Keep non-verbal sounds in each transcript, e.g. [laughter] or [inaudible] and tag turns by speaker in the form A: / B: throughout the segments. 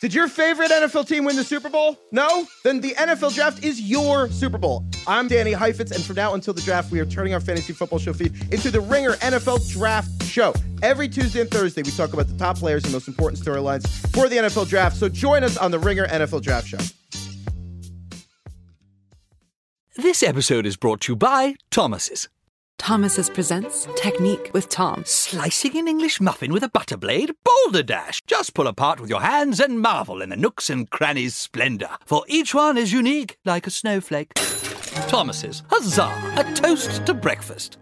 A: Did your favorite NFL team win the Super Bowl? No? Then the NFL Draft is your Super Bowl. I'm Danny Heifetz, and from now until the draft, we are turning our fantasy football show feed into the Ringer NFL Draft Show. Every Tuesday and Thursday, we talk about the top players and most important storylines for the NFL Draft. So join us on the Ringer NFL Draft Show.
B: This episode is brought to you by Thomas's.
C: Thomas's presents Technique with Tom.
B: Slicing an English muffin with a butter blade? Boulder Dash! Just pull apart with your hands and marvel in the nooks and crannies' splendor, for each one is unique like a snowflake. Thomas's, huzzah! A toast to breakfast.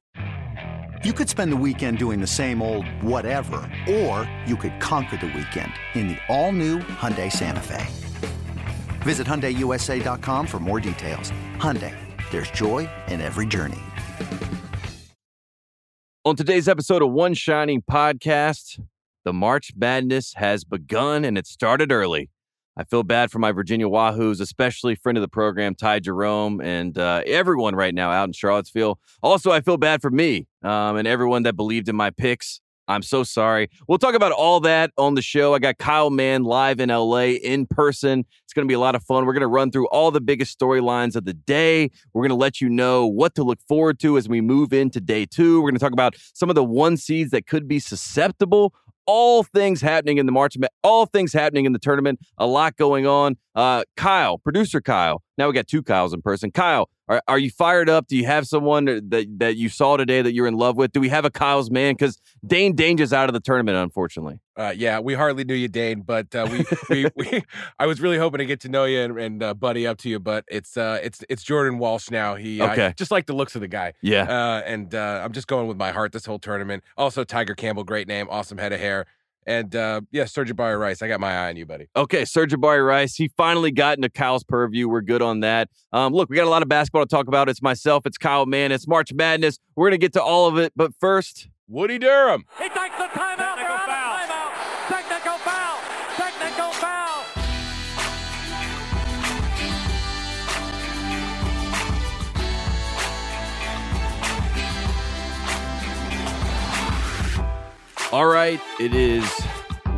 D: You could spend the weekend doing the same old whatever, or you could conquer the weekend in the all-new Hyundai Santa Fe. Visit HyundaiUSA.com for more details. Hyundai, there's joy in every journey.
E: On today's episode of One Shining Podcast, the March Madness has begun and it started early. I feel bad for my Virginia Wahoos, especially friend of the program, Ty Jerome, and uh, everyone right now out in Charlottesville. Also, I feel bad for me um, and everyone that believed in my picks. I'm so sorry. We'll talk about all that on the show. I got Kyle Mann live in LA in person. It's going to be a lot of fun. We're going to run through all the biggest storylines of the day. We're going to let you know what to look forward to as we move into day two. We're going to talk about some of the one seeds that could be susceptible all things happening in the March, all things happening in the tournament. A lot going on. Uh, Kyle, producer Kyle. Now we got two Kyles in person. Kyle, are, are you fired up? Do you have someone that that you saw today that you're in love with? Do we have a Kyle's man? Because Dain Dainja's out of the tournament, unfortunately.
F: Uh, yeah, we hardly knew you, Dain, but uh, we, [laughs] we, we, I was really hoping to get to know you and, and uh, buddy up to you, but it's uh, it's it's Jordan Walsh now. He
E: okay.
F: I just like the looks of the guy.
E: Yeah,
F: uh, and uh, I'm just going with my heart this whole tournament. Also, Tyger Campbell, great name, awesome head of hair. And uh, yeah, Sir'Jabari Rice. I got my eye on you, buddy.
E: Okay, Sir'Jabari Rice. He finally got into Kyle's purview. We're good on that. Um, look, we got a lot of basketball to talk about. It's myself, it's Kyle Mann, it's March Madness. We're going to get to all of it. But first,
F: Woody Durham.
G: He takes the timeout.
E: All right, it is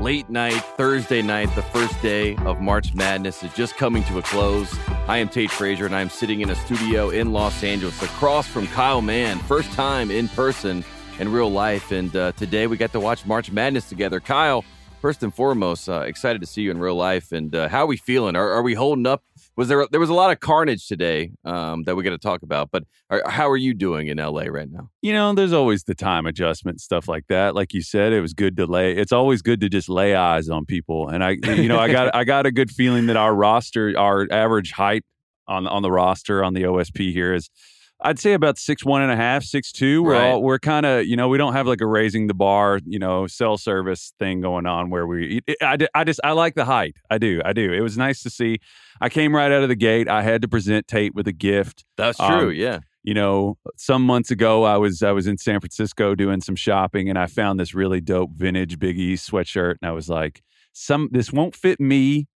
E: late night, Thursday night, the first day of March Madness is just coming to a close. I am Tate Frazier, and I am sitting in a studio in Los Angeles across from Kyle Mann. First time in person in real life. And uh, today we got to watch March Madness together. Kyle, first and foremost, uh, excited to see you in real life. And uh, how are we feeling? Are, are we holding up? Was there there was a lot of carnage today um, that we got to talk about? But are, how are you doing in LA right now?
H: You know, there's always the time adjustment stuff like that. Like you said, it was good to lay. It's always good to just lay eyes on people. And I, you know, I got [laughs] I got a good feeling that our roster, our average height on on the roster on the OSP here is I'd say about six one and a half, six two. We're
E: Right.
H: all we're kind of you know we don't have like a raising the bar you know cell service thing going on where we it- I, I just I like the height. I do I do. It was nice to see. I came right out of the gate. I had to present Tate with a gift.
E: That's true.
H: Um,
E: yeah.
H: You know, some months ago I was I was in San Francisco doing some shopping and I found this really dope vintage Big East sweatshirt and I was like, some this won't fit me.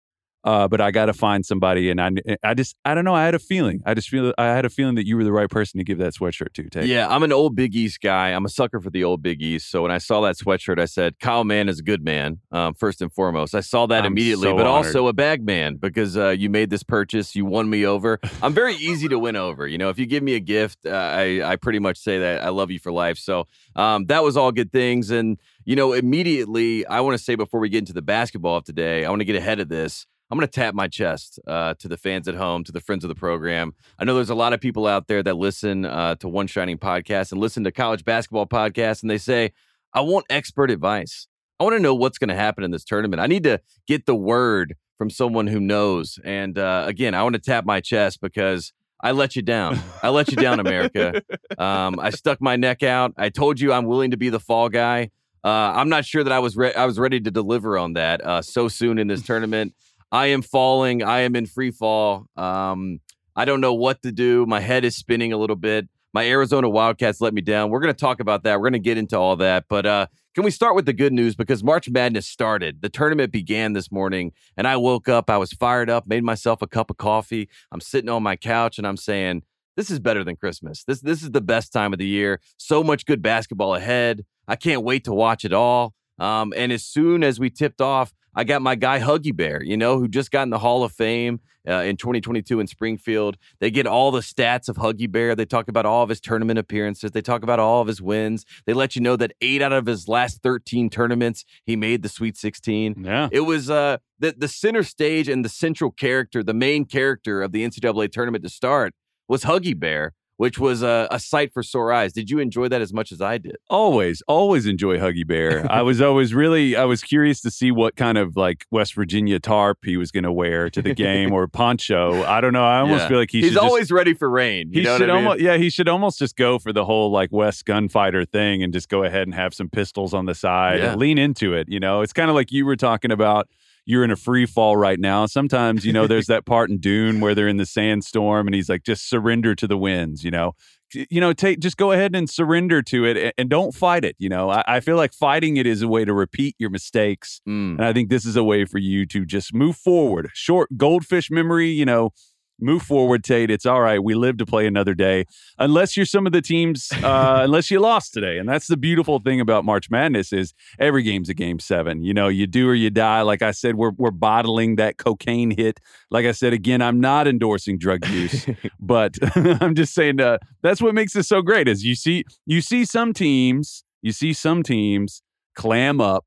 H: Uh, but I got to find somebody, and I, I just, I don't know. I had a feeling. I just feel, I had a feeling that you were the right person to give that sweatshirt to.
E: Yeah, I'm an old Big East guy. I'm a sucker for the old Big East. So when I saw that sweatshirt, I said, Kyle Mann is a good man, um, first and foremost. I saw that
H: I'm
E: immediately,
H: so
E: but
H: honored.
E: also a bag man because uh, you made this purchase. You won me over. I'm very [laughs] easy to win over. You know, if you give me a gift, uh, I, I pretty much say that I love you for life. So um, that was all good things. And, you know, immediately, I want to say before we get into the basketball of today, I want to get ahead of this. I'm going to tap my chest uh, to the fans at home, to the friends of the program. I know there's a lot of people out there that listen uh, to One Shining podcast and listen to college basketball podcasts, and they say, I want expert advice. I want to know what's going to happen in this tournament. I need to get the word from someone who knows. And uh, again, I want to tap my chest because I let you down. I let you down, America. Um, I stuck my neck out. I told you I'm willing to be the fall guy. Uh, I'm not sure that I was re- I was ready to deliver on that uh, so soon in this tournament. I am falling. I am in free fall. Um, I don't know what to do. My head is spinning a little bit. My Arizona Wildcats let me down. We're going to talk about that. We're going to get into all that. But uh, can we start with the good news? Because March Madness started. The tournament began this morning, and I woke up. I was fired up, made myself a cup of coffee. I'm sitting on my couch, and I'm saying, this is better than Christmas. This this is the best time of the year. So much good basketball ahead. I can't wait to watch it all. Um, and as soon as we tipped off, I got my guy Huggy Bear, you know, who just got in the Hall of Fame uh, in 2022 in Springfield. They get all the stats of Huggy Bear. They talk about all of his tournament appearances. They talk about all of his wins. They let you know that eight out of his last 13 tournaments, he made the Sweet 16.
H: Yeah.
E: It was uh, the, the center stage and the central character, the main character of the NCAA tournament to start was Huggy Bear which was a, a, sight for sore eyes. Did you enjoy that as much as I did?
H: Always, always enjoy Huggy Bear. I was always really, I was curious to see what kind of like West Virginia tarp he was going to wear to the game or poncho. I don't know. I almost
E: Yeah.
H: feel like he
E: He's always
H: just,
E: ready for rain. You
H: he
E: know
H: should
E: what I mean?
H: almost, yeah, he should almost just go for the whole like West gunfighter thing and just go ahead and have some pistols on the side
E: Yeah.
H: and lean into it. You know, it's kind of like you were talking about. You're in a free fall right now. Sometimes, you know, there's [laughs] that part in Dune where they're in the sandstorm and he's like, just surrender to the winds, you know? you know, take just go ahead and surrender to it and, and don't fight it. You know, I, I feel like fighting it is a way to repeat your mistakes.
E: Mm.
H: And I think this is a way for you to just move forward. Short goldfish memory, you know, move forward, Tate. It's all right. We live to play another day, unless you're some of the teams, uh, [laughs] unless you lost today. And that's the beautiful thing about March Madness is every game's a game seven. You know, you do or you die. Like I said, we're we're bottling that cocaine hit. Like I said again, I'm not endorsing drug use, [laughs] but [laughs] I'm just saying uh, that's what makes it so great. Is you see you see some teams, you see some teams clam up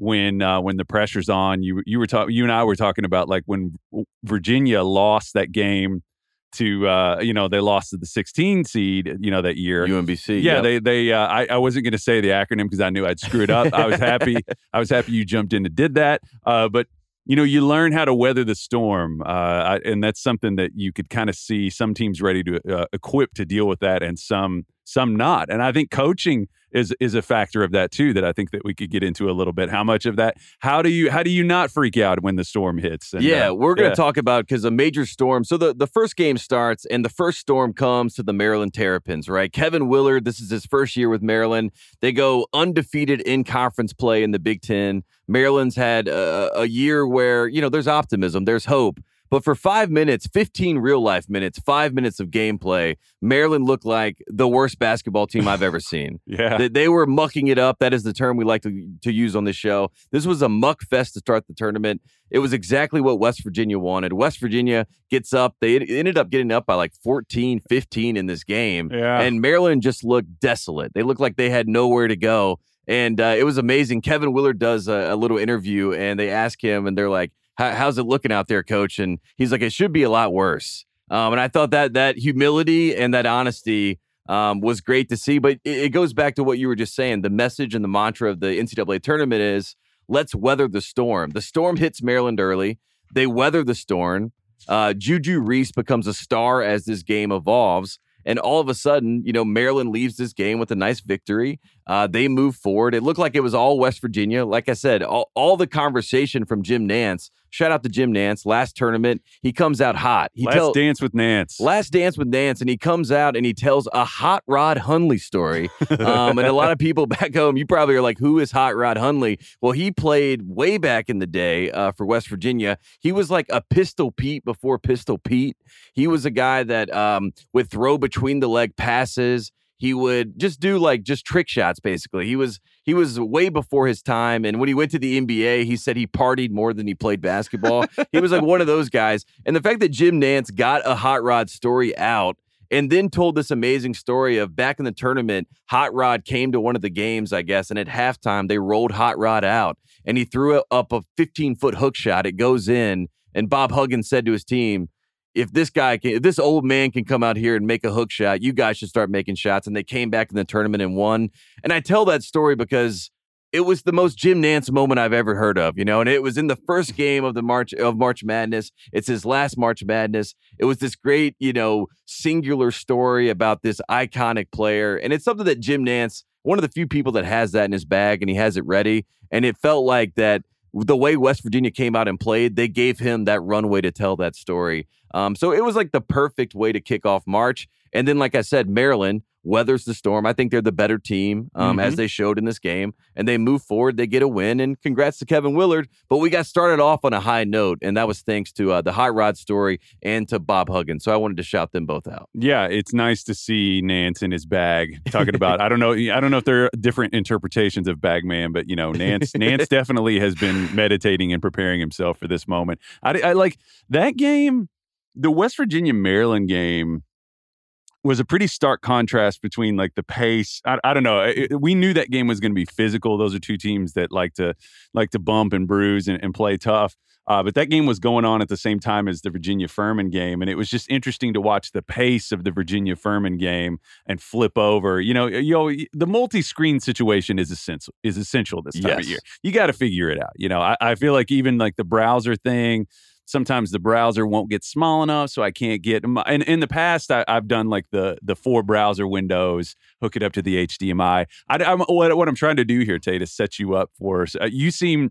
H: when uh, when the pressure's on. You you were talking, you and I were talking about like when Virginia lost that game to uh, you know they lost to the 16 seed you know that year.
E: UMBC.
H: Yeah,
E: yep.
H: they they. Uh, I I wasn't going to say the acronym because I knew I'd screw it up. I was happy. [laughs] I was happy you jumped in and did that. Uh, but you know, you learn how to weather the storm, uh, I, and that's something that you could kind of see some teams ready to uh, equip to deal with that, and some some not. And I think coaching is is a factor of that too. That I think that we could get into a little bit. How much of that? How do you how do you not freak out when the storm hits? And,
E: yeah,
H: uh,
E: we're going to
H: yeah.
E: talk about because a major storm. So the, the first game starts, and the first storm comes to the Maryland Terrapins, right? Kevin Willard, this is his first year with Maryland. They go undefeated in conference play in the Big Ten. Maryland's had a, a year where, you know, there's optimism, there's hope. But for five minutes, 15 real life minutes, five minutes of gameplay, Maryland looked like the worst basketball team I've ever [laughs] seen.
H: Yeah.
E: They, they were mucking it up. That is the term we like to, to use on this show. This was a muck fest to start the tournament. It was exactly what West Virginia wanted. West Virginia gets up. They ended up getting up by like 14, 15 in this game.
H: Yeah.
E: And Maryland just looked desolate. They looked like they had nowhere to go. And uh, it was amazing. Kevin Willard does a, a little interview and they ask him, and they're like, "How- How's it looking out there, coach? And he's like, It should be a lot worse. Um, and I thought that that humility and that honesty um, was great to see. But it, it goes back to what you were just saying. The message and the mantra of the NCAA tournament is let's weather the storm. The storm hits Maryland early. They weather the storm. Uh, Juju Reese becomes a star as this game evolves. And all of a sudden, you know, Maryland leaves this game with a nice victory. Uh, they move forward. It looked like it was all West Virginia. Like I said, all, all the conversation from Jim Nantz. Shout out to Jim Nantz. Last tournament, he comes out hot. He
H: Last
E: tell-
H: dance with Nantz.
E: Last Dance with Nantz, and he comes out and he tells a Hot Rod Hundley story. Um, and a lot of [laughs] people back home, you probably are like, "Who is Hot Rod Hundley?" Well, he played way back in the day uh, for West Virginia. He was like a Pistol Pete before Pistol Pete. He was a guy that um, would throw between the leg passes. He would just do like just trick shots. Basically, he was he was way before his time. And when he went to the NBA, he said he partied more than he played basketball. he was like one of those guys. And the fact that Jim Nantz got a hot rod story out and then told this amazing story of back in the tournament, Hot Rod came to one of the games, I guess, and at halftime they rolled Hot Rod out and he threw up a 15 foot hook shot. It goes in, and Bob Huggins said to his team, if this guy can, if this old man can come out here and make a hook shot, you guys should start making shots. And they came back in the tournament and won. And I tell that story because it was the most Jim Nantz moment I've ever heard of, you know, and it was in the first game of the March of March Madness. It's his last March Madness. It was this great, you know, singular story about this iconic player. And it's something that Jim Nantz, one of the few people that has that in his bag and he has it ready. And it felt like that the way West Virginia came out and played, they gave him that runway to tell that story. Um, so it was like the perfect way to kick off March. And then, like I said, Maryland, weathers the storm. I think they're the better team, um, as
H: Mhm.
E: they showed in this game, and they move forward. They get a win, and congrats to Kevin Willard. But we got started off on a high note, and that was thanks to uh, the Hot Rod story and to Bob Huggins. So I wanted to shout them both out.
H: Yeah, it's nice to see Nantz in his bag talking about. I don't know. I don't know if there are different interpretations of Bagman, but you know, Nantz Nantz [laughs] definitely has been meditating and preparing himself for this moment. I, I like that game. The West Virginia Maryland game was a pretty stark contrast between like the pace. I, I don't know. It- we knew that game was going to be physical. Those are two teams that like to like to bump and bruise and, and play tough. Uh, but that game was going on at the same time as the Virginia Furman game, and it was just interesting to watch the pace of the Virginia Furman game and flip over. You know, you know, the multi-screen situation is essential. Is essential this time of year. You got to figure it out. You know, I, I feel like even like the browser thing. Sometimes the browser won't get small enough, so I can't get. And in the past, I, I've done like the the four browser windows, hook it up to the HDMI. I, am what, what I'm trying to do here, Tate, is set you up for. Uh, you seem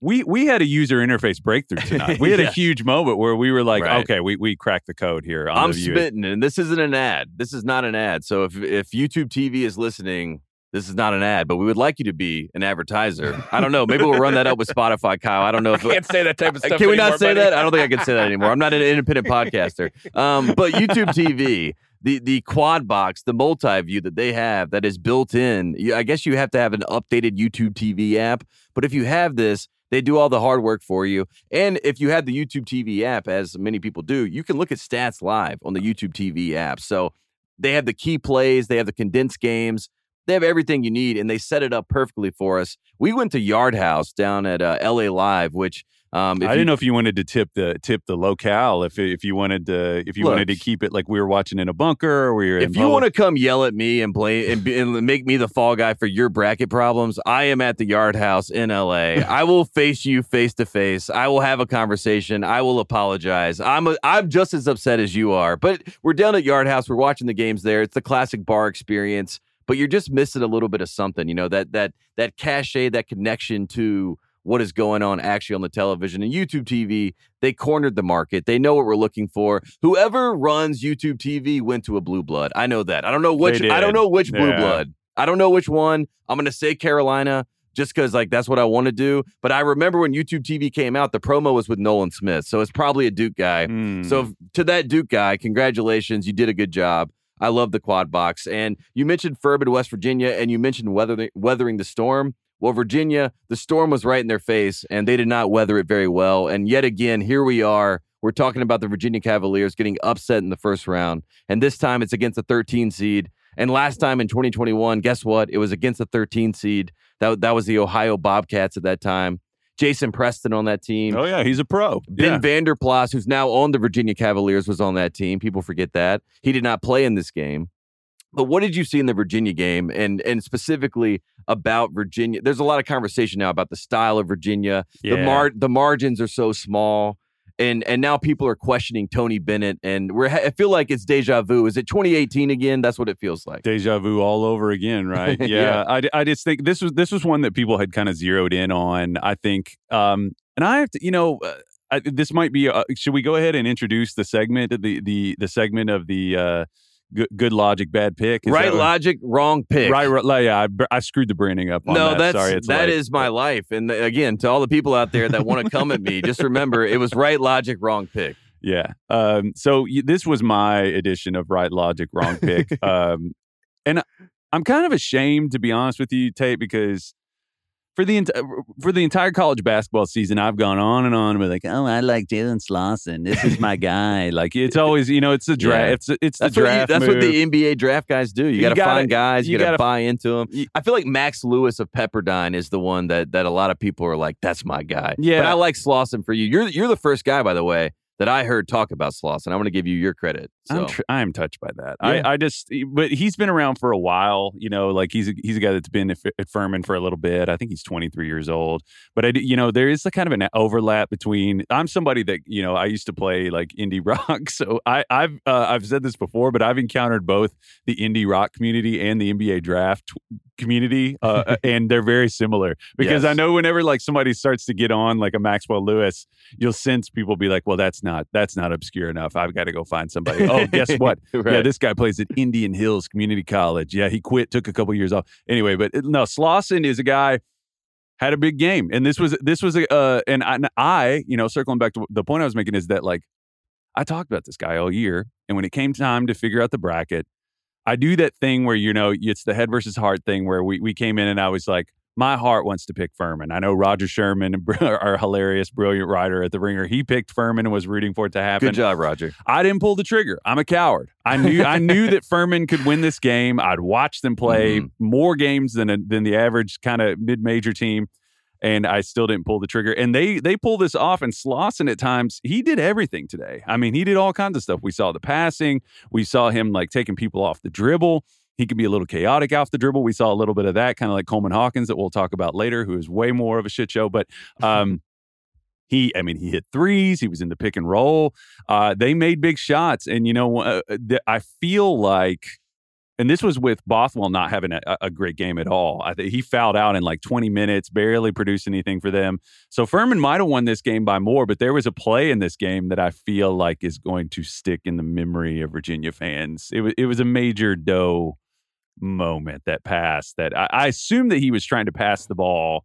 H: we we had a user interface breakthrough tonight. We [laughs] had a huge moment where we were like,
E: Right.
H: okay, we we cracked the code here. On
E: I'm spitting, and this isn't an ad. This is not an ad. So if if YouTube TV is listening, this is not an ad. But we would like you to be an advertiser. I don't know. Maybe we'll run that up with [laughs] Spotify, Kyle. I don't know if
F: Can't say that type of [laughs] stuff.
E: Can we
F: anymore,
E: not say
F: buddy.
E: that? I don't think I can say that anymore. I'm not an independent podcaster. Um, but YouTube TV, the the quad box, the multi view that they have that is built in. you- I guess you have to have an updated YouTube TV app. But if you have this, they do all the hard work for you. And if you have the YouTube TV app, as many people do, you can look at stats live on the YouTube TV app. So they have the key plays, they have the condensed games. They have everything you need, and they set it up perfectly for us. We went to Yard House down at uh, LA Live, which um,
H: I
E: you-
H: didn't know if you wanted to tip the tip the locale if if you wanted to if you
E: Look.
H: wanted to keep it like we were watching in a bunker or we were.
E: If you want to come yell at me and blame and, and make me the fall guy for your bracket problems, I am at the Yard House in LA. I [laughs] will face you face to face. I will have a conversation. I will apologize. I'm a, I'm just as upset as you are. But we're down at Yard House. We're watching the games there. It's the classic bar experience. But you're just missing a little bit of something. You know that that that cachet, that connection to what is going on actually on the television and YouTube TV. They cornered the market. They know what we're looking for. Whoever runs YouTube TV went to a blue blood. I know that. I don't know which. I don't know which blue blood. I don't know which one. I'm gonna say Carolina just because like that's what I want to do. But I remember when YouTube TV came out, the promo was with Nolan Smith, so it's probably a Duke guy.
H: Hmm.
E: So to that Duke guy, congratulations, you did a good job. I love the quad box. And you mentioned Furman, West Virginia, and you mentioned weathering, weathering the storm. Well, Virginia, the storm was right in their face, and they did not weather it very well. And yet again, here we are. We're talking about the Virginia Cavaliers getting upset in the first round. And this time it's against a 13 seed. And last time in 2021, guess what? It was against a 13 seed. That, that was the Ohio Bobcats at that time. Jason Preston on that team.
H: oh yeah, he's a pro.
E: Ben
H: yeah.
E: Vanderplas, who's now on the Virginia Cavaliers, was on that team. People forget that. He did not play in this game. But what did you see in the Virginia game and and specifically about Virginia? There's a lot of conversation now about the style of Virginia. The mar- the margins are so small. And and now people are questioning Tony Bennett and we're I feel like it's deja vu. Is it 2018 again? That's what it feels like.
H: deja vu all over again, [laughs] right? Yeah,
E: Yeah.
H: I, I just think this was this was one that people had kind of zeroed in on. I think, um, and I have to, you know, uh, I, this might be. Uh, should we go ahead and introduce the segment, the the the segment of the uh, good, good logic, bad pick? Is
E: right
H: that what-
E: logic, wrong pick.
H: Right, right, yeah, I, I screwed the branding up. On
E: No,
H: that.
E: that's
H: sorry. It's
E: that is my life. And again, to all the people out there that want to come at me, just remember it was right logic, wrong pick.
H: Yeah. Um, so y- this was my edition of right logic, wrong pick. [laughs] um, and I'm kind of ashamed to be honest with you, Tate, because for the ent- for the entire college basketball season, I've gone on and on with like, oh, I like Jalen Slawson. This is my [laughs] guy. Like it's always, you know, it's the draft.
E: Yeah.
H: It's it's the
E: That's, what, you,
H: draft.
E: that's what the NBA draft guys do. You,
H: You
E: got to find guys. You,
H: you
E: got to buy into them.
H: you-
E: I feel like Max Lewis of Pepperdine is the one that that a lot of people are like, "That's my guy."
H: Yeah.
E: but I like Slawson for you. You're you're the first guy, by the way, that I heard talk about Slawson. I want to give you your credit. So.
H: I'm tr- I'm touched by that.
E: Yeah.
H: I, I just, but he's been around for a while. You know, like he's a, he's a guy that's been at, at Furman for a little bit. I think he's 23 years old. But I, you know, there is a kind of an overlap between. I'm somebody that you know I used to play like indie [laughs] rock, so I, I've uh, I've said this before, but I've encountered both the indie rock community and the NBA draft community, uh, [laughs] and they're very similar because I know whenever like somebody starts to get on like a Maxwell Lewis, you'll sense people be like, "Well, that's not that's not obscure enough. I've got to go find somebody." Oh, guess [laughs] what? Yeah, this guy plays at Indian Hills Community College. Yeah, he quit, took a couple years off. Anyway, but no, Slawson is a guy had a big game, and this was this was a uh, and I, and I, you know, circling back to the point I was making is that like I talked about this guy all year, and when it came time to figure out the bracket, I do that thing where you know it's the head versus heart thing where we we came in and I was like. My heart wants to pick Furman. I know Roger Sherman, [laughs] our hilarious, brilliant writer at the Ringer. He picked Furman and was rooting for it to happen.
E: Good job, Roger.
H: I didn't pull the trigger. I'm a coward. I knew I [laughs] knew that Furman could win this game. I'd watched them play
E: Mhm.
H: more games than a, than the average kind of mid major team, and I still didn't pull the trigger. And they they pull this off. And Slawson at times he did everything today. I mean, he did all kinds of stuff. We saw the passing. We saw him like taking people off the dribble. He can be a little chaotic off the dribble. We saw a little bit of that, kind of like Coleman Hawkins, that we'll talk about later, who is way more of a shit show. But um, [laughs] he, I mean, he hit threes. He was in the pick and roll. Uh, they made big shots, and you know, uh, th- I feel like, and this was with Bothwell not having a, a great game at all. I think he fouled out in like 20 minutes, barely produced anything for them. So Furman might have won this game by more, but there was a play in this game that I feel like is going to stick in the memory of Virginia fans. It was it was a major dough moment that passed. That I, I assume that he was trying to pass the ball.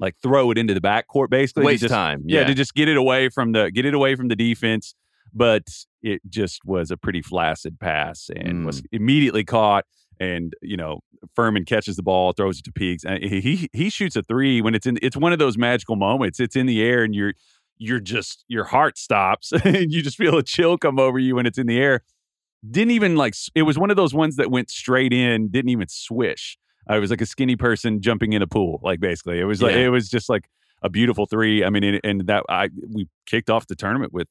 H: Like throw it into the backcourt, basically.
E: Waste
H: just-
E: time.
H: yeah,
E: Yeah.
H: to just get it away from the get it away from the defense. But it just was a pretty flaccid pass and was immediately caught. And you know, Furman catches the ball, throws it to Peaks, and he he- he shoots a three when it's in. It's one of those magical moments. It's in the air, and you're you're just your heart stops, [laughs] and you just feel a chill come over you when it's in the air. Didn't even like it was one of those ones that went straight in, didn't even swish. Uh, it was like a skinny person jumping in a pool, like basically. It was like
E: Yeah.
H: it was just like a beautiful three. I mean, and, and that I we kicked off the tournament with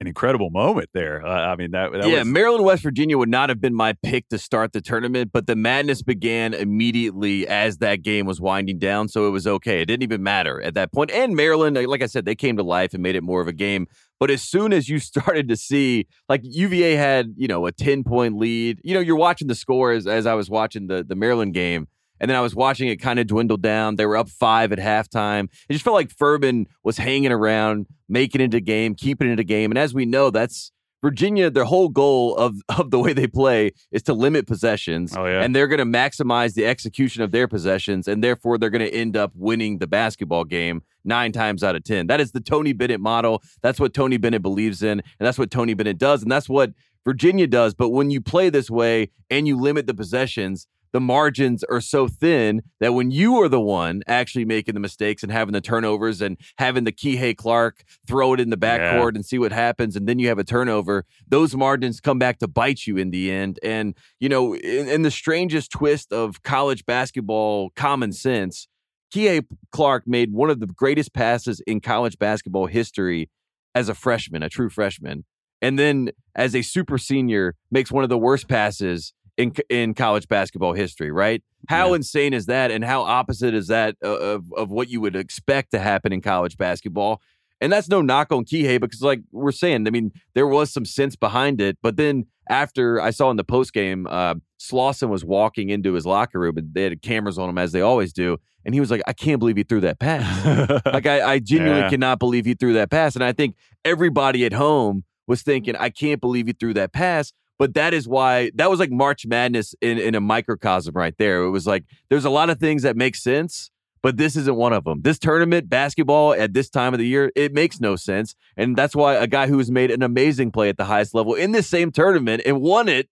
H: an incredible moment there. Uh, I mean, that, that
E: yeah,
H: was
E: Maryland, West Virginia would not have been my pick to start the tournament, but the madness began immediately as that game was winding down, so it was okay. It didn't even matter at that point. And Maryland, like I said, they came to life and made it more of a game. But as soon as you [laughs] started to see, like UVA had, you know, a 10 point lead, you know, you're watching the scores as I was watching the, the Maryland game. And then I was watching it kind of dwindle down. They were up five at halftime. It just felt like Furman was hanging around, making it a game, keeping it a game. And as we know, that's Virginia, their whole goal of, [laughs] of the way they play is to limit possessions.
H: Oh, yeah.
E: And they're going to maximize the execution of their possessions. And therefore, they're going to end up winning the basketball game nine times out of 10. That is the Tony Bennett model. That's what Tony Bennett believes in. And that's what Tony Bennett does. And that's what Virginia does. But when you play this way and you limit the possessions, the margins are so thin that when you are the one actually making the mistakes and having the turnovers and having the Kihei Clark throw it in the backcourt and see what happens, and then you have a turnover, those margins come back to bite you in the end. And, you know, in, in the strangest twist of college basketball common sense, Kihei Clark made one of the greatest passes in college basketball history as a freshman, a true freshman. And then as a super senior, makes one of the worst passes in in college basketball history, right? How insane is that? And how opposite is that of of what you would expect to happen in college basketball? And that's no knock on Kihei because, like we're saying, I mean, there was some sense behind it. But then after I saw in the post game, uh, Slawson was walking into his locker room and they had cameras on him as they always do, and he was like, "I can't believe he threw that pass." [laughs] like I, I genuinely
H: Yeah.
E: cannot believe he threw that pass. And I think everybody at home was thinking, I can't believe he threw that pass. But that is why that was like March Madness in, in a microcosm right there. It was like there's a lot of things that make sense, but this isn't one of them. This tournament, basketball at this time of the year, it makes no sense. And that's why a guy who's made an amazing play at the highest level in this same tournament and won it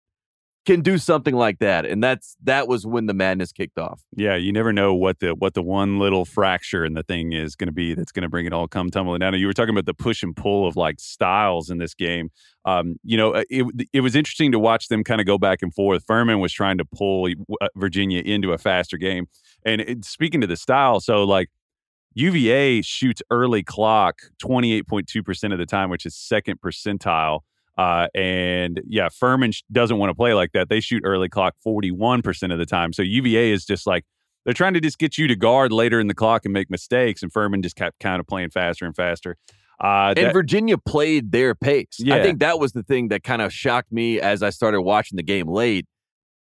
E: can do something like that. And that's that was when the madness kicked off.
H: yeah, you never know what the what the one little fracture in the thing is going to be that's going to bring it all come tumbling down. And you were talking about the push and pull of like styles in this game. Um, you know, uh, it it was interesting to watch them kind of go back and forth. Furman was trying to pull uh, Virginia into a faster game, and it, speaking to the style, so like UVA shoots early clock 28.2% of the time, which is second percentile. Uh, and yeah, Furman sh- doesn't want to play like that. They shoot early clock 41% of the time. So UVA is just like, they're trying to just get you to guard later in the clock and make mistakes. And Furman just kept kind of playing faster and faster. Uh,
E: and
H: that-
E: Virginia played their pace. I think that was the thing that kind of shocked me as I started watching the game late.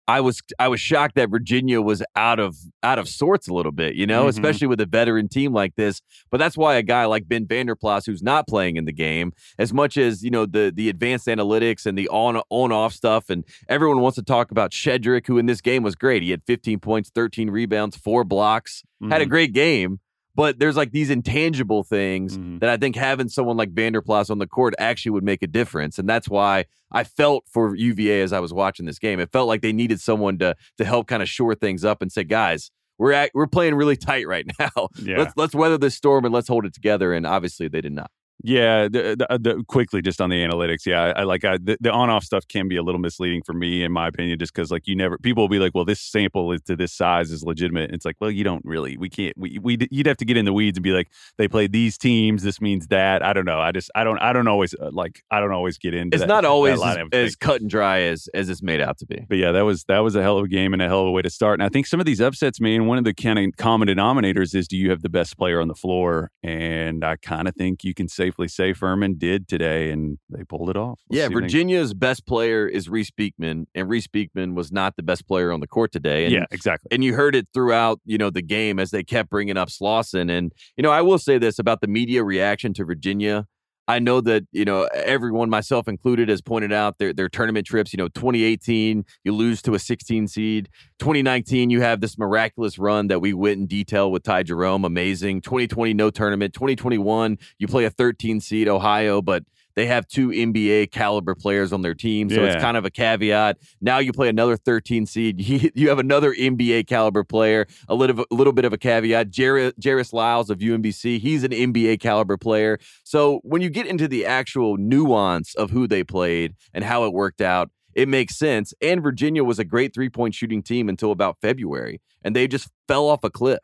E: I was I was shocked that Virginia was out of out of sorts a little bit, you know,
H: Mhm.
E: especially with a veteran team like this. But that's why a guy like Ben Vanderplas, who's not playing in the game, as much as you know the the advanced analytics and the on on off stuff, and everyone wants to talk about Shedrick, who in this game was great. He had 15 points, 13 rebounds, four blocks, had a
H: Mhm.
E: great game. But there's like these intangible things
H: Mhm.
E: that I think having someone like Vanderplas on the court actually would make a difference. And that's why I felt for UVA as I was watching this game. It felt like they needed someone to to help kind of shore things up and say, guys, we're at, we're playing really tight right [laughs] now.
H: Yeah.
E: Let's let's weather this storm and let's hold it together. And obviously they did not.
H: Yeah, the, the, the, quickly just on the analytics. Yeah, I, I like I, the, the on-off stuff can be a little misleading for me, in my opinion, just because like you never people will be like, well, this sample is to this size is legitimate. And it's like, well, you don't really. We can't. We we you'd have to get in the weeds and be like, they played these teams. This means that. I don't know. I just I don't I don't always uh, like I don't always get into.
E: It's
H: that-
E: not always as, as cut and dry as as it's made out to be.
H: But yeah, that was that was a hell of a game and a hell of a way to start. And I think some of these upsets, man, one of the kind of common denominators is do you have the best player on the floor? And I kind of think you can safely say Furman did today, and they pulled it off. We'll
E: yeah,
H: what they-
E: Virginia's best player is Reece Beekman, and Reece Beekman was not the best player on the court today. And
H: yeah, exactly.
E: and you heard it throughout you know the game as they kept bringing up Slawson. And you know, I will say this about the media reaction to Virginia. I know that you know everyone, myself included, has pointed out their their tournament trips. You know, 2018, you lose to a 16 seed. 2019, you have this miraculous run that we went in detail with Ty Jerome, amazing. 2020, no tournament. 2021, you play a 13 seed Ohio, but they have two NBA caliber players on their team, so it's kind of a caveat. Now you play another 13 seed. [laughs] You, you have another NBA caliber player. A little, a little bit of a caveat. Jer- Jairus Lyles of UMBC, he's an NBA caliber player. So when you get into the actual nuance of who they played and how it worked out, it makes sense. And Virginia was a great three point shooting team until about February, and they just fell off a cliff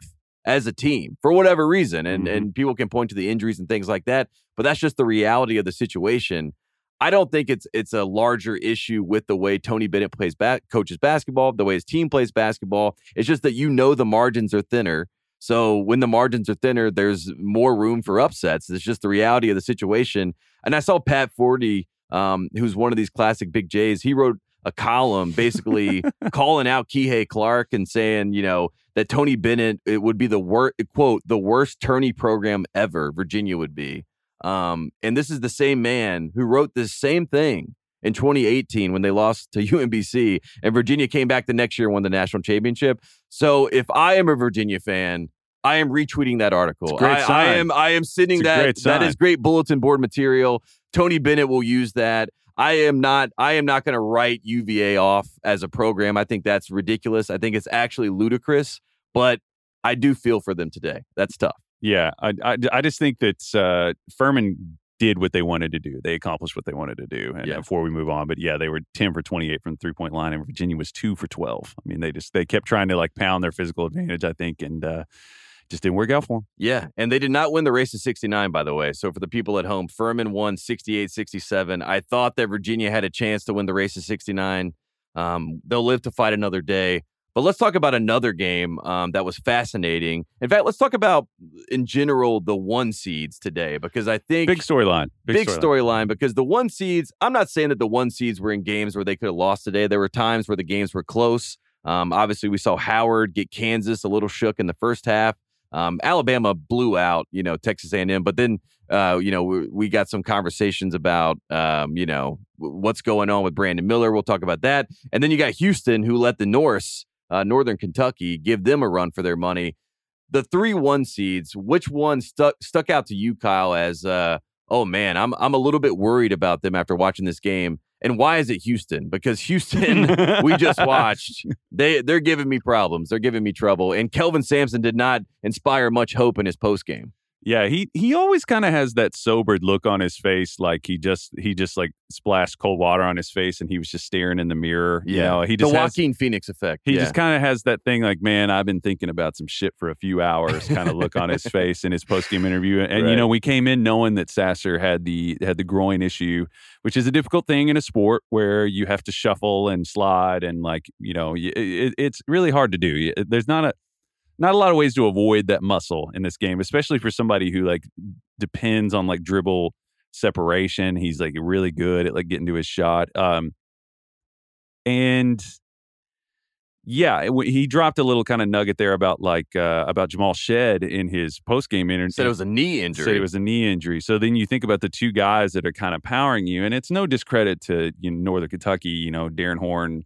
E: as a team for whatever reason. And
H: Mhm.
E: and people can point to the injuries and things like that, but that's just the reality of the situation. I don't think it's it's a larger issue with the way Tony Bennett plays back coaches basketball, the way his team plays basketball. It's just that you know the margins are thinner. So when the margins are thinner, there's more room for upsets. It's just the reality of the situation. And I saw Pat Forde, um, who's one of these classic Big J's. He wrote a column basically [laughs] calling out Kihei Clark and saying, you know, that Tony Bennett it would be the worst quote the worst tourney program ever. Virginia would be. Um, and this is the same man who wrote this same thing in 2018 when they lost to [laughs] UMBC and Virginia came back the next year and won the national championship. So if I am a Virginia fan, I am retweeting that article.
H: It's a great
E: I, I am I am sending that that is great bulletin board material. Tony Bennett will use that. I am not I am not going to write UVA off as a program. I think that's ridiculous. I think it's actually ludicrous, but I do feel for them today. That's tough.
H: Yeah, I, I, I just think that uh, Furman did what they wanted to do. They accomplished what they wanted to do. And
E: Yeah.
H: before we move on, but yeah, they were ten for twenty eight from the three point line, and Virginia was two for twelve. I mean, they just they kept trying to like pound their physical advantage, I think, and uh, just didn't work out for them.
E: Yeah, and they did not win the race to 69 by the way. So for the people at home, Furman won 68-67. I thought that Virginia had a chance to win the race to 69. Um, they'll live to fight another day. But let's talk about another game um, that was fascinating. In fact, let's talk about in general the one seeds today because I think
H: Big storyline.
E: big
H: storyline.
E: storyline because the one seeds, I'm not saying that the one seeds were in games where they could have lost today. There were times where the games were close. Um, obviously, we saw Howard get Kansas a little shook in the first half. Um, Alabama blew out, you know, Texas A&M, but then, uh, you know, we, we got some conversations about, um, you know, what's going on with Brandon Miller. We'll talk about that. And then you got Houston, who let the Norse, uh, Northern Kentucky, give them a run for their money. The three one seeds, which one stuck stuck out to you, Kyle, as uh, oh man, I'm I'm a little bit worried about them after watching this game. And why is it Houston? Because Houston, [laughs] we just watched. They they're giving me problems. They're giving me trouble. And Kelvin Sampson did not inspire much hope in his post game.
H: Yeah, he he always kind of has that sobered look on his face, like he just he just like splashed cold water on his face, and he was just staring in the mirror. You know, he just
E: the
H: has,
E: Joaquin Phoenix effect.
H: he
E: yeah.
H: just kind of has that thing like, man, I've been thinking about some shit for a few hours, kind of look on his [laughs] face in his post game interview. And you know, we came in knowing that Sasser had the had the groin issue, which is a difficult thing in a sport where you have to shuffle and slide, and like you know, it, it's really hard to do. There's not a not a lot of ways to avoid that muscle in this game, especially for somebody who like depends on like dribble separation. He's like really good at like getting to his shot. Um, and yeah, it- he dropped a little kind of nugget there about like uh, about Jamal Shead in his post game interview.
E: Said it was a knee injury.
H: Said it was a knee injury. So then you think about the two guys that are kind of powering you, and it's no discredit to you know, Northern Kentucky. You know, Darrin Horn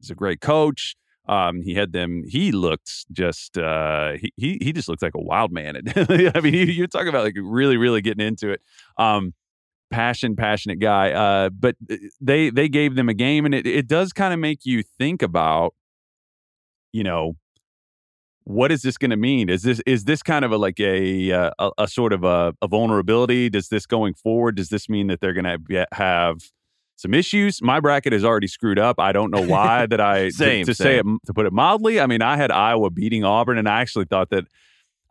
H: is a great coach. Um, he had them. He looked just. Uh, he he just looks like a wild man. [laughs] I mean, you- you're talking about like really really getting into it. Um, passion, passionate guy. Uh, but they they gave them a game, and it it does kind of make you think about, you know, what is this going to mean? Is this is this kind of a like a uh, a, a sort of a, a vulnerability? Does this going forward? Does this mean that they're going to have some issues? My bracket is already screwed up. I don't know why that I [laughs] to-
E: Same,
H: say it to put it mildly. I mean, I had Iowa beating Auburn, and I actually thought that.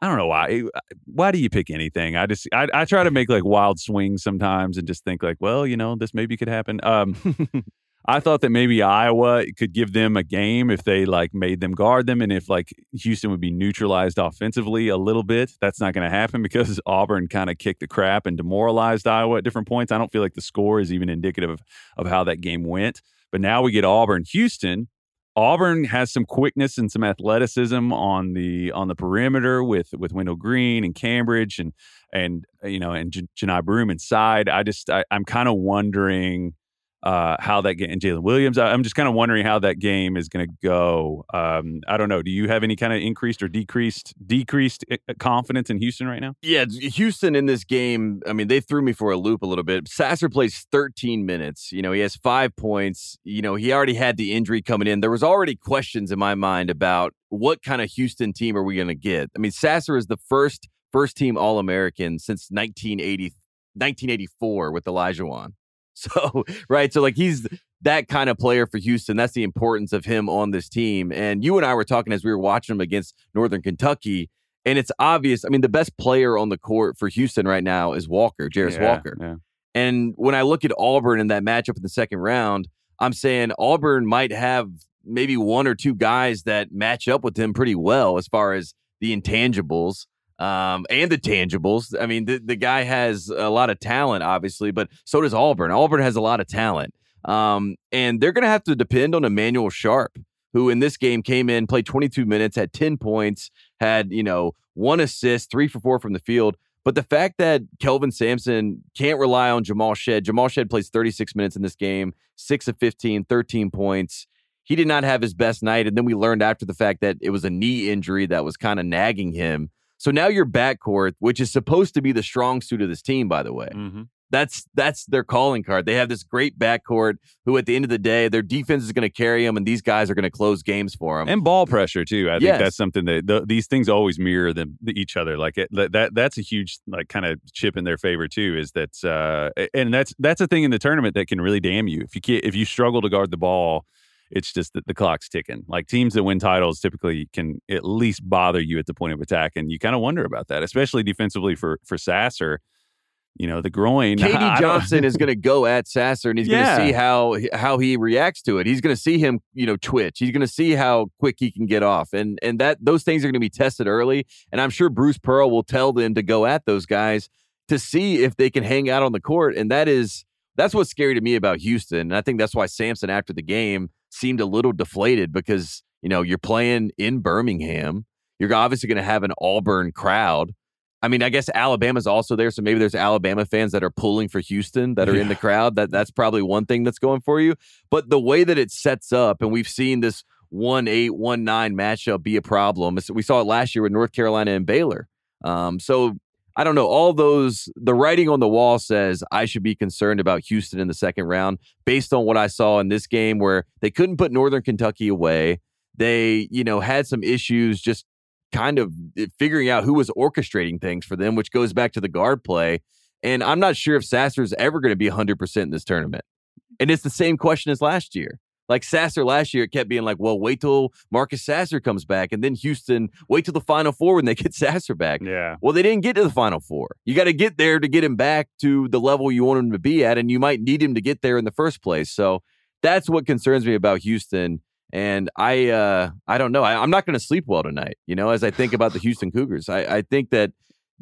H: I don't know why. Why do you pick anything? I just I, I try to make like wild swings sometimes and just think like, well, you know, this maybe could happen. Um, [laughs] I thought that maybe Iowa could give them a game if they like made them guard them and if like Houston would be neutralized offensively a little bit. That's not going to happen [laughs] because Auburn kind of kicked the crap and demoralized Iowa at different points. I don't feel like the score is even indicative of, of how that game went. But now we get Auburn Houston. Auburn has some quickness and some athleticism on the on the perimeter with with Wendell Green and Cambridge and and you know and J- Johni Broome inside. I just I, I'm kind of wondering uh, how that game and Jaylin Williams. I, I'm just kind of wondering how that game is going to go. Um, I don't know. Do you have any kind of increased or decreased decreased uh, confidence in Houston right now?
E: Yeah, Houston in this game, I mean, they threw me for a loop a little bit. Sasser plays 13 minutes. You know, he has five points. You know, he already had the injury coming in. There was already questions in my mind about what kind of Houston team are we going to get? I mean, Sasser is the first first team All American since 1980, 1984 with Olajuwon. So, [laughs] right. So, like, he's that kind of player for Houston. That's the importance of him on this team. And you and I were talking as we were watching him against Northern Kentucky. And it's obvious. I mean, the best player on the court for Houston right now is Walker, Jarace
H: Yeah,
E: Walker.
H: yeah.
E: And when I look at Auburn in that matchup in the second round, I'm saying Auburn might have maybe one or two guys that match up with him pretty well as far as the intangibles um, and the tangibles. I mean, the, the guy has a lot of talent, obviously, but so does Auburn. Auburn has a lot of talent. Um, and they're going to have to depend on Emanuel Sharp, who in this game came in, played 22 minutes, had 10 points, had, you know, one assist, three for four from the field. But the fact that Kelvin Sampson can't rely on Jamal Shead, Jamal Shead plays 36 minutes in this game, six of 15, 13 points. He did not have his best night. And then we learned after the fact that it was a knee injury that was kind of nagging him. So now your backcourt, which is supposed to be the strong suit of this team, by the way,
H: Mhm.
E: that's that's their calling card. They have this great backcourt who, at the end of the day, their defense is going to carry them, and these guys are going to close games for them.
H: and ball pressure too. I
E: Yes.
H: think that's something that th- these things always mirror them each other. Like it, that, that that's a huge like kind of chip in their favor too. Is that uh, and that's that's a thing in the tournament that can really damn you if you can't, if you struggle to guard the ball. It's just that the clock's ticking. Like teams that win titles typically can at least bother you at the point of attack, and you kind of wonder about that, especially defensively for for Sasser. You know the groin. [laughs] K.D.
E: Johnson is going to go at Sasser, and he's going to see how how he reacts to it. He's going to see him, you know, twitch. He's going to see how quick he can get off, and and that those things are going to be tested early. And I'm sure Bruce Pearl will tell them to go at those guys to see if they can hang out on the court. And that is that's what's scary to me about Houston. And I think that's why Sampson after the game seemed a little deflated because you know you're playing in Birmingham. You're obviously going to have an Auburn crowd. I mean, I guess Alabama's also there, so maybe there's Alabama fans that are pulling for Houston that are in the crowd. That that's probably one thing that's going for you. But the way that it sets up, and we've seen this one eight one nine matchup be a problem. We saw it last year with North Carolina and Baylor. Um, so I don't know. All those the writing on the wall says I should be concerned about Houston in the second round based on what I saw in this game where they couldn't put Northern Kentucky away. They, you know, had some issues just kind of eh, figuring out who was orchestrating things for them, which goes back to the guard play. And I'm not sure if Sasser's ever going to be 100% in this tournament. And it's the same question as last year. Like Sasser last year, it kept being like, well, wait till Marcus Sasser comes back. And then Houston, wait till the final four when they [laughs] get Sasser back.
H: Yeah.
E: Well, they didn't get to the final four. You got to get there to get him back to the level you want him to be at. And you might need him to get there in the first place. So that's what concerns me about Houston. And I, uh, I don't know. I, I'm not going to sleep well tonight. You know, as I think about the Houston Cougars, I, I think that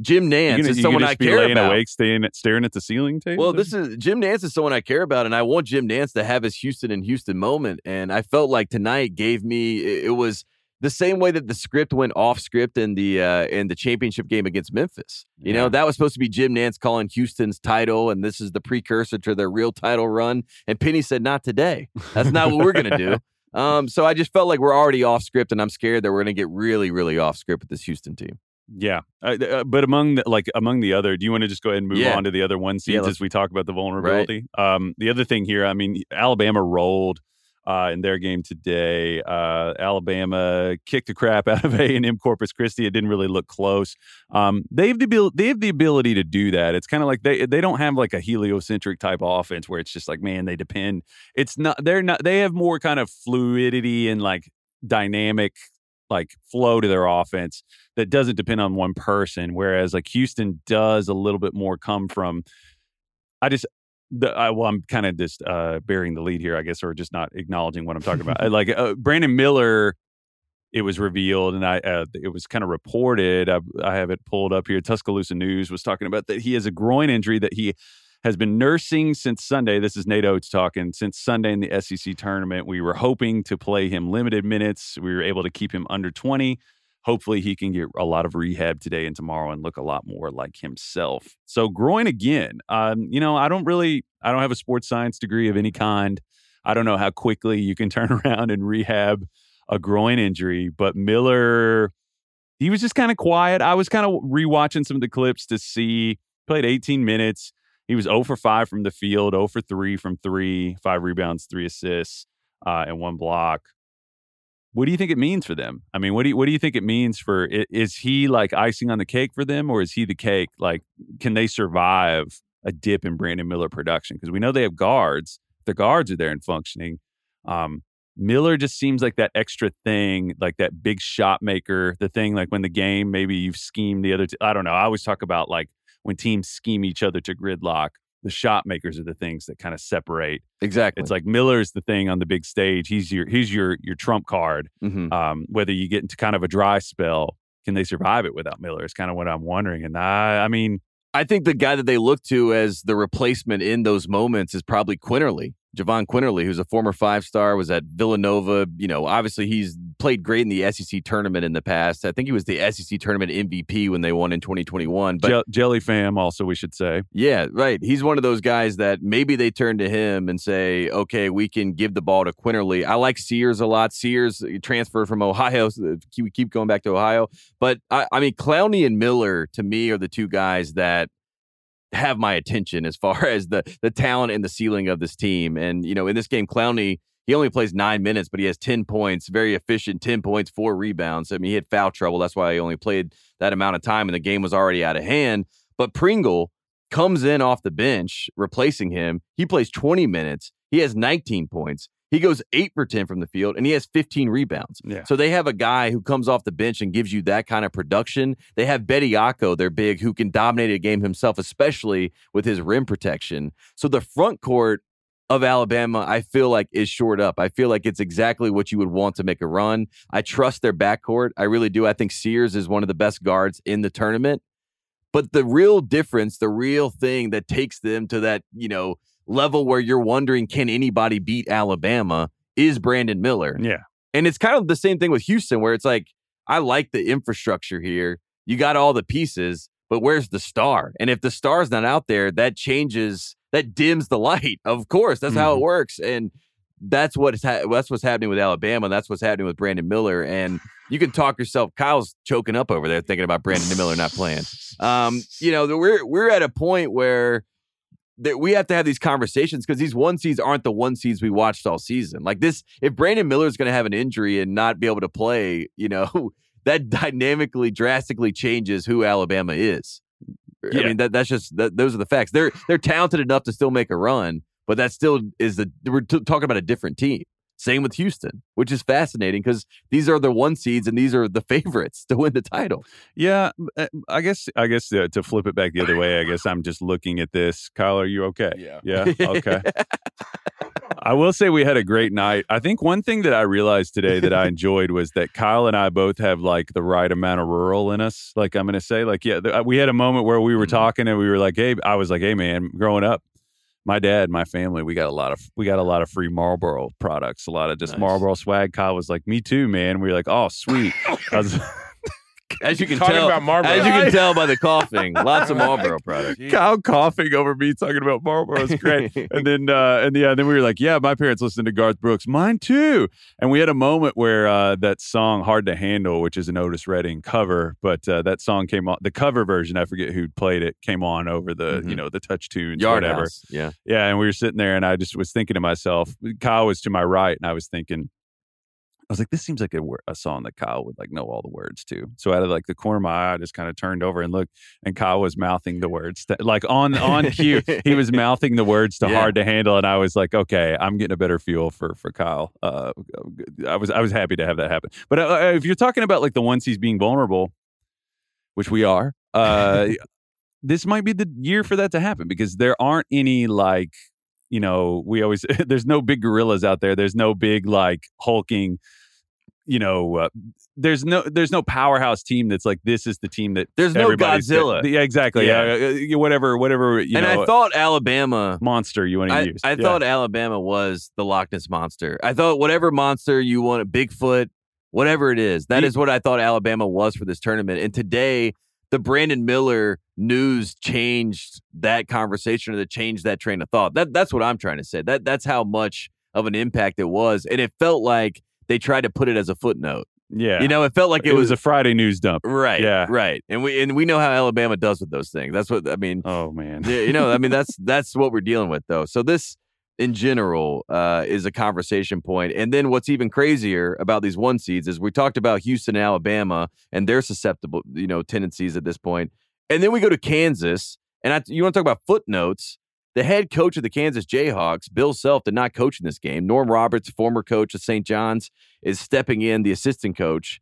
E: Jim
H: You
E: Nantz
H: gonna,
E: is
H: you
E: someone I care
H: laying
E: about.
H: awake, staying staring at the ceiling tape.
E: Well, this is Jim Nantz is someone I care about, and I want Jim Nantz to have his Houston and Houston moment. And I felt like tonight gave me it, it was the same way that the script went off script in the uh, in the championship game against Memphis. You know that was supposed to be Jim Nantz calling Houston's title, and this is the precursor to their real title run. And Penny said, "Not today. That's not what we're gonna do." [laughs] Um, so I just felt like we're already off script, and I'm scared that we're gonna get really, really off script with this Houston team.
H: Yeah, uh, uh, but among the like among the other, do you want to just go ahead and move
E: Yeah.
H: on to the other one seeds
E: let's-
H: as we talk about the vulnerability? Um, the other thing here, I mean, Alabama rolled uh, in their game today. Uh, Alabama kicked the crap [laughs] out of A and M Corpus Christi. It didn't really look close. Um, they have the abil- they have the ability to do that. It's kind of like they they don't have like a heliocentric type offense where it's just like man they depend. It's not they're not they have more kind of fluidity and like dynamic like flow to their offense that doesn't depend on one person. Whereas like Houston does a little bit more come from. I just. The, I, well, I'm kind of just uh, bearing the lead here, I guess, or just not acknowledging what I'm talking about. [laughs] Like uh, Brandon Miller, it was revealed, and I uh, it was kind of reported. I, I have it pulled up here. Tuscaloosa News was talking about that he has a groin injury that he has been nursing since Sunday. This is Nate Oats talking. Since Sunday in the SEC tournament, we were hoping to play him limited minutes. We were able to keep him under 20. Hopefully, he can get a lot of rehab today and tomorrow and look a lot more like himself. So, groin again. Um, you know, I don't really, I don't have a sports science degree of any kind. I don't know how quickly you can [laughs] turn around and rehab a groin injury, but Miller, he was just kind of quiet. I was kind of rewatching some of the clips to see. Played 18 minutes. He was 0 for 5 from the field, 0 for 3 from three, five rebounds, three assists, uh, and one block. What do you think it means for them? I mean, what do you what do you think it means for? Is he like icing on the cake for them, or is he the cake? Like, can they survive a dip in Brandon Miller production? Because we know they have guards. The guards are there and functioning. Um, Miller just seems like that extra thing, like that big shot maker. The thing, like when the game maybe you've schemed the other. I don't know. I always talk about like when teams scheme each other to gridlock. The shot makers are the things that kind of separate.
E: Exactly.
H: It's like Miller's the thing on the big stage. He's your he's your your trump card.
E: Mhm.
H: Um, whether you get into kind of a dry spell, can they survive it without Miller? Is kind of what I'm wondering. And I, I mean,
E: I think the guy that they look to as the replacement in those moments is probably Quinerly, Jahvon Quinerly, who's a former five star, was at Villanova. You know, obviously he's played great in the SEC tournament in the past. I think he was the SEC tournament MVP when they won in 2021. But
H: Jel- Jelly Fam also we should say.
E: yeah, right. He's one of those guys that maybe they turn to him and say, okay, we can give the ball to Quinerly. I like Sears a lot. Sears uh, transferred from Ohio. So we keep going back to Ohio. But I, I mean, Clowney and Miller to me are the two guys that have my attention as far [laughs] as the the talent and the ceiling of this team. And, you know, in this game, Clowney, he only plays nine minutes, but he has 10 points, very efficient, 10 points, four rebounds. I mean, he had foul trouble. That's why he only played that amount of time and the game was already out of hand. But Pringle comes in off the bench, replacing him. He plays 20 minutes. He has 19 points. He goes eight for 10 from the field and he has 15 rebounds.
H: Yeah.
E: So they have a guy who comes off the bench and gives you that kind of production. They have Bediako, their big, who can dominate a game himself, especially with his rim protection. So the front court of Alabama, I feel like is shored up. I feel like it's exactly what you would want to make a run. I trust their backcourt. I really do. I think Sears is one of the best guards in the tournament. But the real difference, the real thing that takes them to that, you know, level where you're wondering, can anybody beat Alabama is Brandon Miller.
H: Yeah.
E: And it's kind of the same thing with Houston, where it's like, I like the infrastructure here. You got all the pieces, but where's the star? And if the star's not out there, that changes, that dims the light. [laughs] Of course, that's how it works. And that's what's ha- that's what's happening with Alabama. That's what's happening with Brandon Miller. And you can talk yourself. Kyle's choking up over there thinking about Brandon Miller not playing. Um, you know, we're we're at a point where that we have to have these conversations because these one seeds aren't the one seeds we watched all season. Like this, if Brandon Miller is going to have an injury and not be able to play, you know, [laughs] that dynamically, drastically changes who Alabama is. I mean, that that's just that, those are the facts. They're they're talented enough to still make a run, but that still is the we're t- talking about a different team. Same with Houston, which is fascinating because these are the one seeds and these are the [laughs] favorites to win the title.
H: Yeah, uh, I guess I guess uh, to flip it back the other way, I guess I'm just looking at this. Kyle, are you okay?
F: Yeah.
H: Yeah. [laughs] Okay. I will say we had a great night. I think one thing that I realized today that I [laughs] enjoyed was that Kyle and I both have like the right amount of rural in us. Like I'm going to say, like yeah, th- we had a moment where we were
E: Mm-hmm.
H: talking and we were like, hey, I was like, hey man, growing up, my dad, my family, we got a lot of we got a lot of free Marlboro products, a lot of just
E: Nice.
H: Marlboro swag. Kyle was like, me too, man. We were like, oh sweet. I was, [laughs] [laughs]
E: As you can
F: Talking
E: tell,
F: about Marlboro.
E: as you can tell by the coughing, lots of Marlboro [laughs] products.
H: Kyle coughing over me talking about Marlboro is great. [laughs] and then uh and yeah, then we were like, yeah, my parents listened to Garth Brooks, mine too. And we had a moment where uh that song "Hard to Handle," which is an Otis Redding cover, but uh, that song came on the cover version. I forget who played it. Came on over the
E: Mhm.
H: you know the touch tunes,
E: Yard
H: whatever.
E: House. Yeah.
H: Yeah, and we were sitting there, and I just was thinking to myself, Kyle was to my right, and I was thinking. I was like, this seems like a, a song that Kyle would like know all the words to. So out of like the corner of my eye, I just kind of turned over and looked, and Kyle was mouthing the words, to, like on on cue. he was [laughs] mouthing the words to
E: Yeah.
H: "Hard to Handle," and I was like, okay, I'm getting a better feel for for Kyle. Uh, I was I was happy to have that happen. But uh, if you're talking about like the ones he's being vulnerable, which we are, uh, [laughs] this might be the year for that to happen because there aren't any like you know we always [laughs] there's no big gorillas out there. There's no big like hulking you know, uh, there's no there's no powerhouse team that's like this is the team that
E: There's no Godzilla.
H: Yeah, exactly. Yeah,
E: Yeah.
H: uh, whatever, whatever. You
E: and
H: know,
E: I thought Alabama.
H: monster you want to
E: I,
H: use.
E: I
H: Yeah.
E: thought Alabama was the Loch Ness monster. I thought whatever monster you want, Bigfoot, whatever it is, that is what I thought Alabama was for this tournament. And today, the Brandon Miller news changed that conversation or that changed that train of thought. That that's what I'm trying to say. That that's how much of an impact it was, and it felt like they tried to put it as a footnote.
H: yeah,
E: You know, it felt like
H: it, was, a Friday news dump.
E: right,
H: yeah.
E: right, and we and we know how Alabama does with those things. That's what I mean.
H: Oh man,
E: Yeah, you know, I mean, [laughs] that's that's what we're dealing with, though. So this, in general, uh, is a conversation point. And then what's even crazier about these one seeds is we talked about Houston, and Alabama, and their susceptible, you know, tendencies at this point. And then we go to Kansas, and I, you want to talk about footnotes. The head coach of the Kansas Jayhawks, Bill Self, did not coach in this game. Norm Roberts, former coach of St. John's, is stepping in, the assistant coach.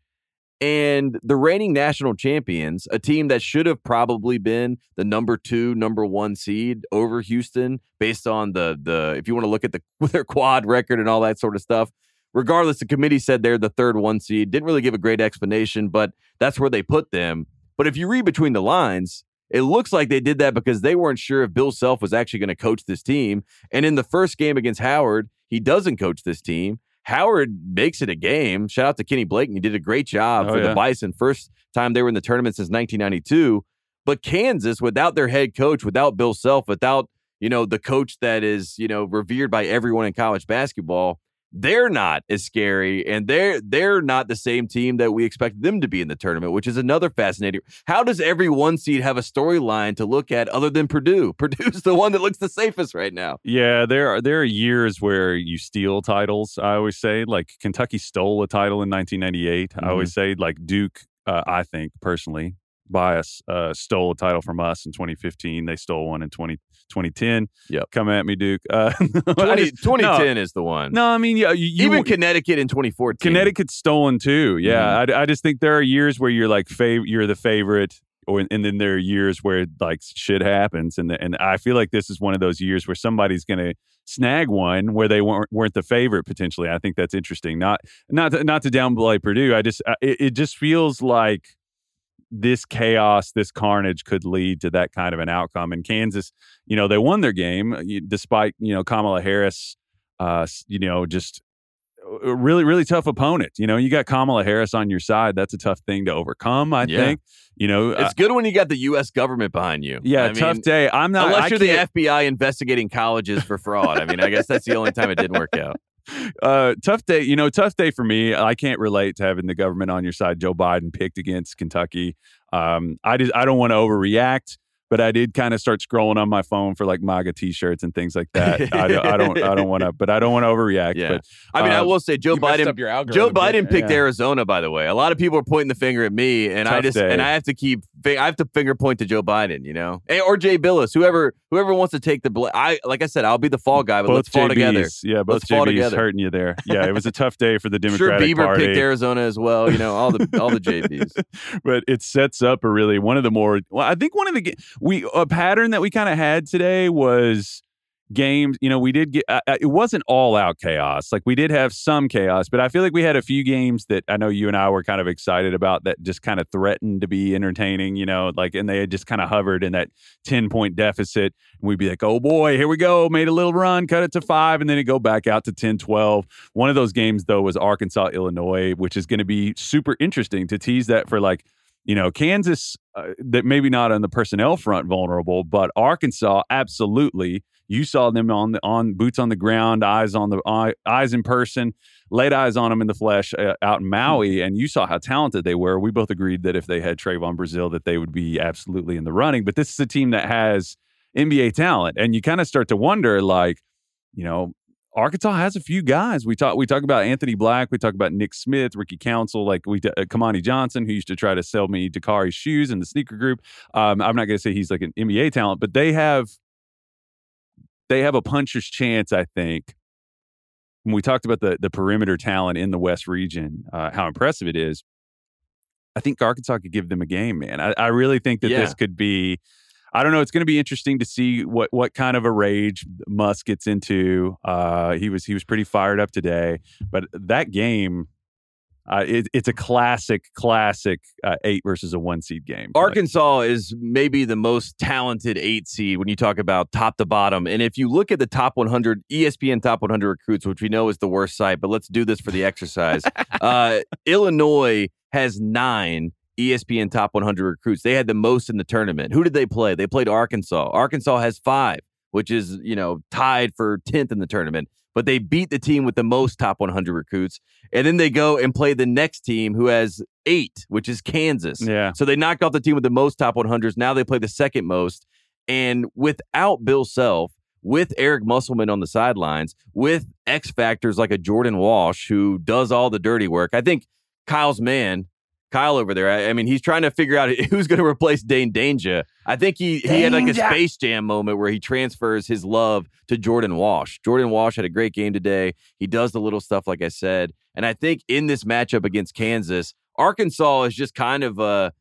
E: And the reigning national champions, a team that should have probably been the number two, number one seed over Houston, based on the the if you want to look at the [laughs] their quad record and all that sort of stuff. Regardless, the committee said they're the third one seed. Didn't really give a great explanation, but that's where they put them. But if you read between the lines, it looks like they did that because they weren't sure if Bill Self was actually going to coach this team. And in the first game against Howard, he doesn't coach this team. Howard makes it a game. Shout out to Kenny Blake. He did a great job
H: Oh,
E: for
H: yeah.
E: the Bison. First time they were in the tournament since 1992. But Kansas, without their head coach, without Bill Self, without, you know, the coach that is, you know, revered by everyone in college basketball, they're not as scary and they're they're not the same team that we expected them to be in the tournament, which is another fascinating. How does every one seed have a storyline to look at other than Purdue? [laughs] Purdue's the one that looks the safest right now.
H: Yeah, there are there are years where you steal titles. I always say, like Kentucky stole a title in 1998. I always
E: Mm-hmm.
H: say, like Duke. Uh, I think personally, bias uh, stole a title from us in 2015. They stole one in 20, 2010.
E: Yep.
H: come at me, Duke. Uh, [laughs]
E: 20,
H: just-
E: 2010 is the one.
H: No, no, I mean, yeah, you, you
E: Even Connecticut in 2014.
H: Connecticut's stolen too. Yeah,
E: Mm-hmm.
H: I, I just think there are years where you're like fav- you're the favorite, or and then there are years where like shit happens, and the, and I feel like this is one of those years where somebody's going to snag one where they weren't weren't the favorite potentially. I think that's interesting. Not not to, not to downplay Purdue. I just I- it, it just feels like this chaos, this carnage could lead to that kind of an outcome. And Kansas, you know, they won their game uh, despite you know Kamala Harris, uh, you know, just really really tough opponent. You know, you got Kamala Harris on your side. That's a tough thing to overcome. I
E: Yeah.
H: think. You know, uh,
E: It's good when you got the U.S. government behind you.
H: yeah,
E: I
H: tough
E: mean,
H: day. I'm not
E: Unless
H: I
E: you're the
H: can't-
E: FBI investigating colleges for fraud. I mean, I guess that's the only time it didn't work out.
H: Uh, tough day. You know, tough day for me. I can't relate to having the government on your side. Joe Biden picked against Kentucky. Um, I just I don't want to overreact, but I did kind of start scrolling on my phone for like MAGA T-shirts and things like that. I, don't- I don't I don't [laughs] want to, but I don't want to overreact.
E: Yeah.
H: But
E: I mean, I
H: Um,
E: will say Joe Biden. Joe Biden
F: didn't
E: picked
H: Yeah.
E: Arizona, by the way. A lot of people are pointing the finger at me, and I just
H: day.
E: and I have to keep I have to finger point to Joe Biden, you know, or Jay Bilas, whoever whoever wants to take the blame. I like I said, I'll be the fall guy, but
H: both
E: let's fall together.
H: Yeah, both
E: Let's fall
H: JBs
E: together.
H: hurting you there. Yeah, it was a tough day for the [laughs]
E: Sure,
H: Democratic
E: Bieber
H: Party.
E: picked Arizona as well. You know, all the all the JBs. [laughs]
H: but it sets up a really one of the more well i think one of the we a pattern that we kind of had today was games, you know, we did get uh, uh, it wasn't all out chaos. Like we did have some chaos, but I feel like we had a few games that I know you and I were kind of excited about that just kind of threatened to be entertaining, you know, like and they had just kind of hovered in that 10 point deficit. And we'd be like, "Oh boy, here we go, made a little run, cut it to 5 and then it go back out to 10 12." One of those games though was Arkansas Illinois, which is going to be super interesting to tease that for like you know, Kansas, uh, that maybe not on the personnel front vulnerable, but Arkansas, absolutely. You saw them on the on boots on the ground, eyes on the eye, eyes in person, laid eyes on them in the flesh uh, out in Maui, and you saw how talented they were. We both agreed that if they had Trevon Brazile, that they would be absolutely in the running. But this is a team that has NBA talent, and you kind of start to wonder, like, you know, Arkansas has a few guys. We talk we talk about Anthony Black, we talk about Nick Smith, Ricky Council, like we uh, Kamani Johnson, who used to try to sell me Dakari shoes in the sneaker group. Um, I'm not going to say he's like an NBA talent, but they have they have a puncher's chance, I think. When we talked about the the perimeter talent in the West region, uh, how impressive it is. I think Arkansas could give them a game, man. I, I really think that
E: Yeah.
H: this could be I don't know. It's going to be interesting to see what what kind of a rage Musk gets into. Uh, he was he was pretty fired up today, but that game, uh, it, it's a classic classic uh, eight versus a one seed game. Like,
E: Arkansas is maybe the most talented eight seed when you talk about top to bottom. And if you look at the top 100, ESPN top 100 recruits, which we know is the worst site, but let's do this for the exercise. [laughs] uh, Illinois has nine ESPN top 100 recruits. They had the most in the tournament. Who did they play? They played Arkansas. Arkansas has five, which is, you know, tied for 10th in the tournament. But they beat the team with the most top 100 recruits. And then they go and play the next team who has eight, which is Kansas.
H: Yeah.
E: So they knocked off the team with the most top 100s. Now they play the second most. And without Bill Self, with Eric Musselman on the sidelines, with X factors like a Jordan Walsh who does all the dirty work, I think Kyle's man, Kyle over there, I, I mean, he's trying to figure out [laughs] who's going to replace Dain Dainja. I think he, he had like a Space Jam moment where he transfers his love to Jordan Walsh. Jordan Walsh had a great game today. He does the little stuff, like I said. And I think in this matchup against Kansas, Arkansas is just kind of a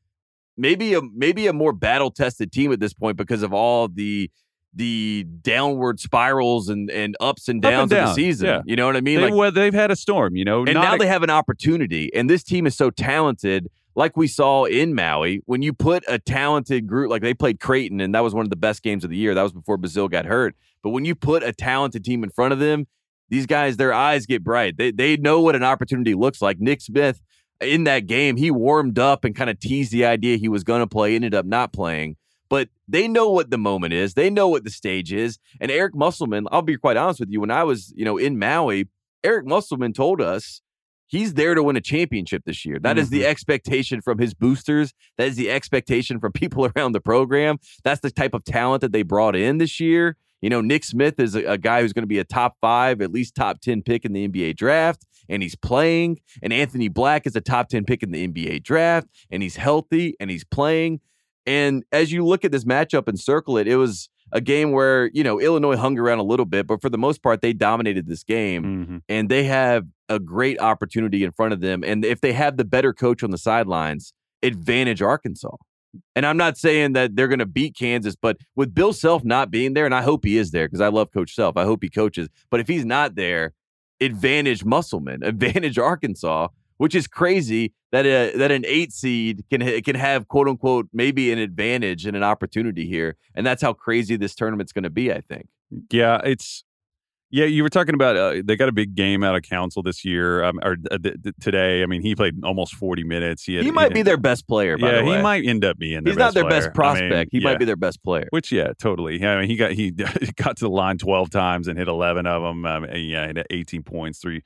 E: maybe a maybe a more battle tested team at this point because of all the the downward spirals and, and ups and
H: Up and
E: downs of the season.
H: yeah.
E: You know what I mean?
H: they,
E: Like
H: well, they've had a storm, you know.
E: and now
H: a-
E: they have an opportunity. And this team is so talented, like we saw in Maui. When you put a talented group, like they played Creighton, and that was one of the best games of the year. That was before Brazile got hurt. But when you put a talented team in front of them, these guys, their eyes get bright. They they know what an opportunity looks like. Nick Smith in that game, he warmed up and kind of teased the idea he was going to play, ended up not playing. But they know what the moment is. They know what the stage is. And Eric Musselman, I'll be quite honest with you, when I was, you know, in Maui, Eric Musselman told us he's there to win a championship this year. That is the mm-hmm. expectation from his boosters. That is the expectation from [laughs] people around the program. That's the type of talent that they brought in this year. You know, Nick Smith is a, a guy who's going to be a top five, at least top 10 pick in the NBA draft, and he's playing. And Anthony Black is a top 10 pick in the NBA draft, and he's healthy and he's playing. And as you look at this matchup and circle it, it was a game where, you know, Illinois hung around a little bit, but for the most part, they dominated this game
H: Mhm.
E: and they have a great opportunity in front of them. And if they have the better coach on the sidelines, advantage Arkansas. And I'm not saying that they're going to beat Kansas, but with Bill Self not being there, and I hope he is there because I love Coach Self. I hope he coaches. But if he's not there, advantage Musselman, [laughs] advantage Arkansas, which is crazy that a, that an eight seed can can have quote unquote maybe an advantage and an opportunity here, and that's how crazy this tournament's going to be. I think.
H: Yeah, it's yeah. You were talking about uh, they got a big game out of council this year um, or uh, th- th- today. I mean, he played almost forty minutes. He, had,
E: He might be their best player. By
H: yeah,
E: the way.
H: he might end up being. Their
E: He's not their
H: player.
E: best prospect.
H: I mean,
E: he
H: yeah.
E: might be their best player.
H: Which yeah, totally. Yeah, I mean, he got he [laughs] got to the line twelve times and hit eleven of them. Um, and, yeah, he had eighteen points, three,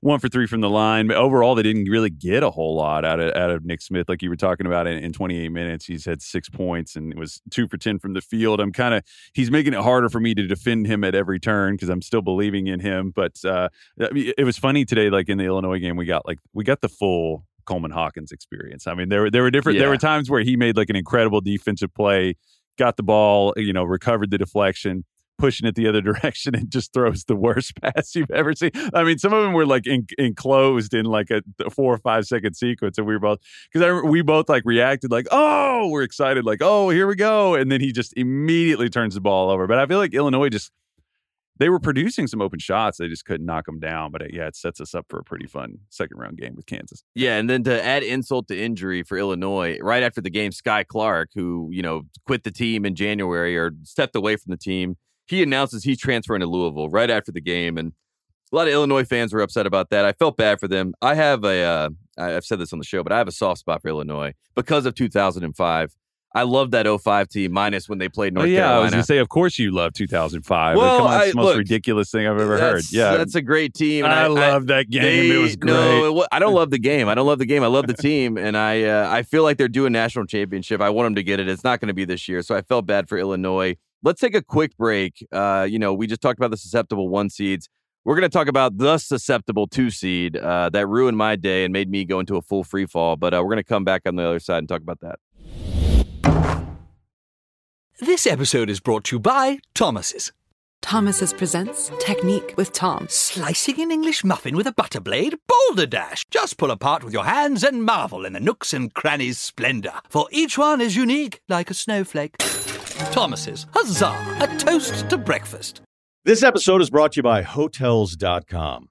H: one for three from the line. But overall, they didn't really get a whole lot out of out of Nick Smith, like you were talking about. In, in twenty eight minutes, he's had six points and it was two for ten from the field. I'm kind of he's making it harder for me to defend him at every turn because I'm still believing in him. But uh, it was funny today, like in the Illinois game, we got like we got the full. Coleman Hawkins experience. I mean, there were there were different. There were times where he made like an incredible defensive play, got the ball, you know, recovered the deflection, pushing it the other [laughs] direction, and just throws the worst [laughs] pass you've ever seen. I mean, some of them were like en- enclosed in like a th- four or five second sequence, and we were both because we both like reacted like, oh, we're excited, like, oh, here we go, and then he just immediately turns the ball over. But I feel like Illinois just they were producing some open shots. They just couldn't knock them down. But it, yeah, it sets us up for a pretty fun second round game with Kansas.
E: Yeah, and then to add insult to injury for Illinois, right after the game, Skyy Clark, who you know quit the team in January or stepped away from the team, he announces he's transferring to Louisville right after the game, and a lot of Illinois fans were upset about that. I felt bad for them. I have a, uh, I've said this on the show, but I have a soft spot for Illinois because of 2005. I love that 05 team, minus when they played North
H: Oh, yeah, I was going to say, of course you love 2005.
E: Well,
H: Come on, it's the most
E: look,
H: ridiculous thing I've ever heard. Yeah,
E: that's a great team. and
H: I, love that game.
E: they-
H: it was great.
E: No, it I don't love the game. I don't love the game. I love the team, and I uh, I feel like they're doing national championship. I want them to get it. It's not going to be this year, so I felt bad for Illinois. Let's take a quick break. Uh, you know, we just talked about the susceptible one seeds. We're going to talk about the susceptible two seed uh, that ruined my day and made me go into a full free fall. But uh, we're going to come back on the other side and talk about that.
B: This episode is brought to you by Thomas's.
C: Thomas's presents Technique with Tom.
B: Slicing an English muffin with a butter blade? Boulder Dash! Just pull apart with your hands and marvel in the nooks and crannies' splendor, for each one is unique like a snowflake. Thomas's, huzzah! A toast to breakfast.
I: This episode is brought to you by Hotels.com.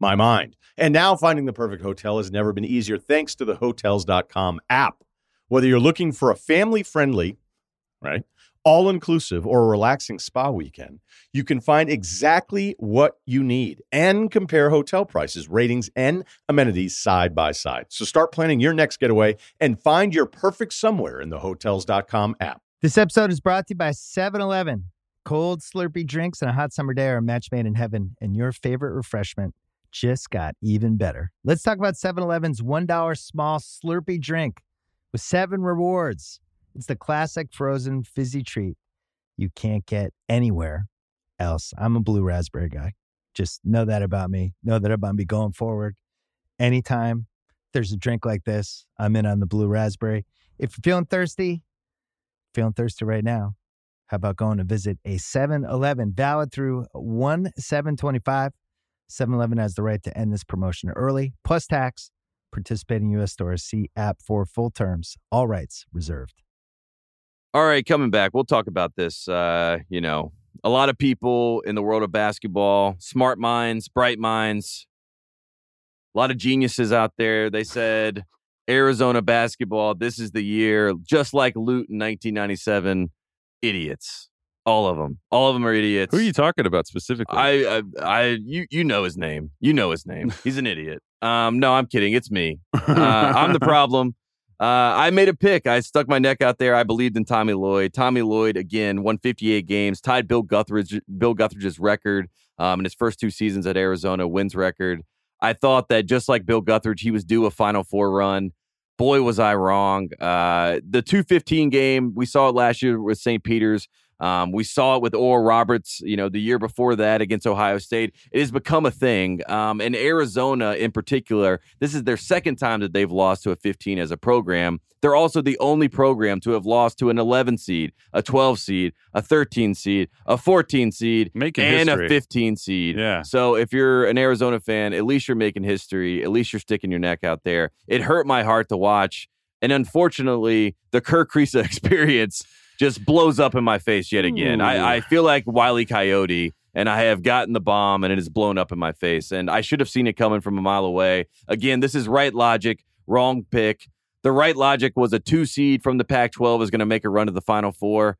I: my mind. And now finding the perfect hotel has never been easier thanks to the hotels.com app. Whether you're looking for a family friendly, right, all inclusive or a relaxing spa weekend, you can find exactly what you need and compare hotel prices, ratings, and amenities side by side. So start planning your next getaway and find your perfect somewhere in the hotels.com app.
J: This episode is brought to you by 7 Eleven. Cold, slurpy drinks and a hot summer day are a match made in heaven, and your favorite refreshment just got even better. Let's talk about 7 Eleven's $1 small slurpy drink with seven rewards. It's the classic frozen fizzy treat you can't get anywhere else. I'm a blue raspberry guy. Just know that about me. Know that I'm about me going forward. Anytime there's a drink like this, I'm in on the blue raspberry. If you're feeling thirsty, feeling thirsty right now, how about going to visit a 7 Eleven valid through 1 725? 7 Eleven has the right to end this promotion early, plus tax. Participating U.S. stores see app for full terms. All rights reserved.
E: All right, coming back, we'll talk about this. Uh, you know, a lot of people in the world of basketball, smart minds, bright minds, a lot of geniuses out there. They said Arizona basketball, this is the year, just like Lute in 1997. Idiots, all of them, all of them are idiots.
H: Who are you talking about specifically?
E: I, I, I, you, you know his name. You know his name. [laughs] He's an idiot. Um, no, I'm kidding. It's me. [laughs] Uh, I'm the problem. Uh, I made a pick. I stuck my neck out there. I believed in Tommy Lloyd. Tommy Lloyd again won 58 games, tied Bill Guthridge, Bill Guthridge's record um, in his first two seasons at Arizona, wins record. I thought that just like Bill Guthridge, he was due a Final Four run. Boy, was I wrong. Uh, the 215 game, we saw it last year with St. Peter's. Um, we saw it with Oral Roberts, you know, the year before that against Ohio State. It has become a thing. Um, and Arizona, in particular, this is their second time that they've lost to a 15 as a program. They're also the only program to have lost to an 11 seed, a 12 seed, a 13 seed, a 14 seed,
H: Making
E: and
H: history.
E: a 15 seed.
H: Yeah.
E: So if you're an Arizona fan, at least you're making history. At least you're sticking your neck out there. It hurt my heart to watch. And unfortunately, the Kerr Kriisa [laughs] experience just blows up in my face yet again. I, I feel like Wiley Coyote, and I have gotten the bomb, and it has blown up in my face. And I should have seen it coming from a mile away. Again, this is right logic, wrong pick. The right logic was a two seed from the Pac 12 is going to make a run to the Final Four.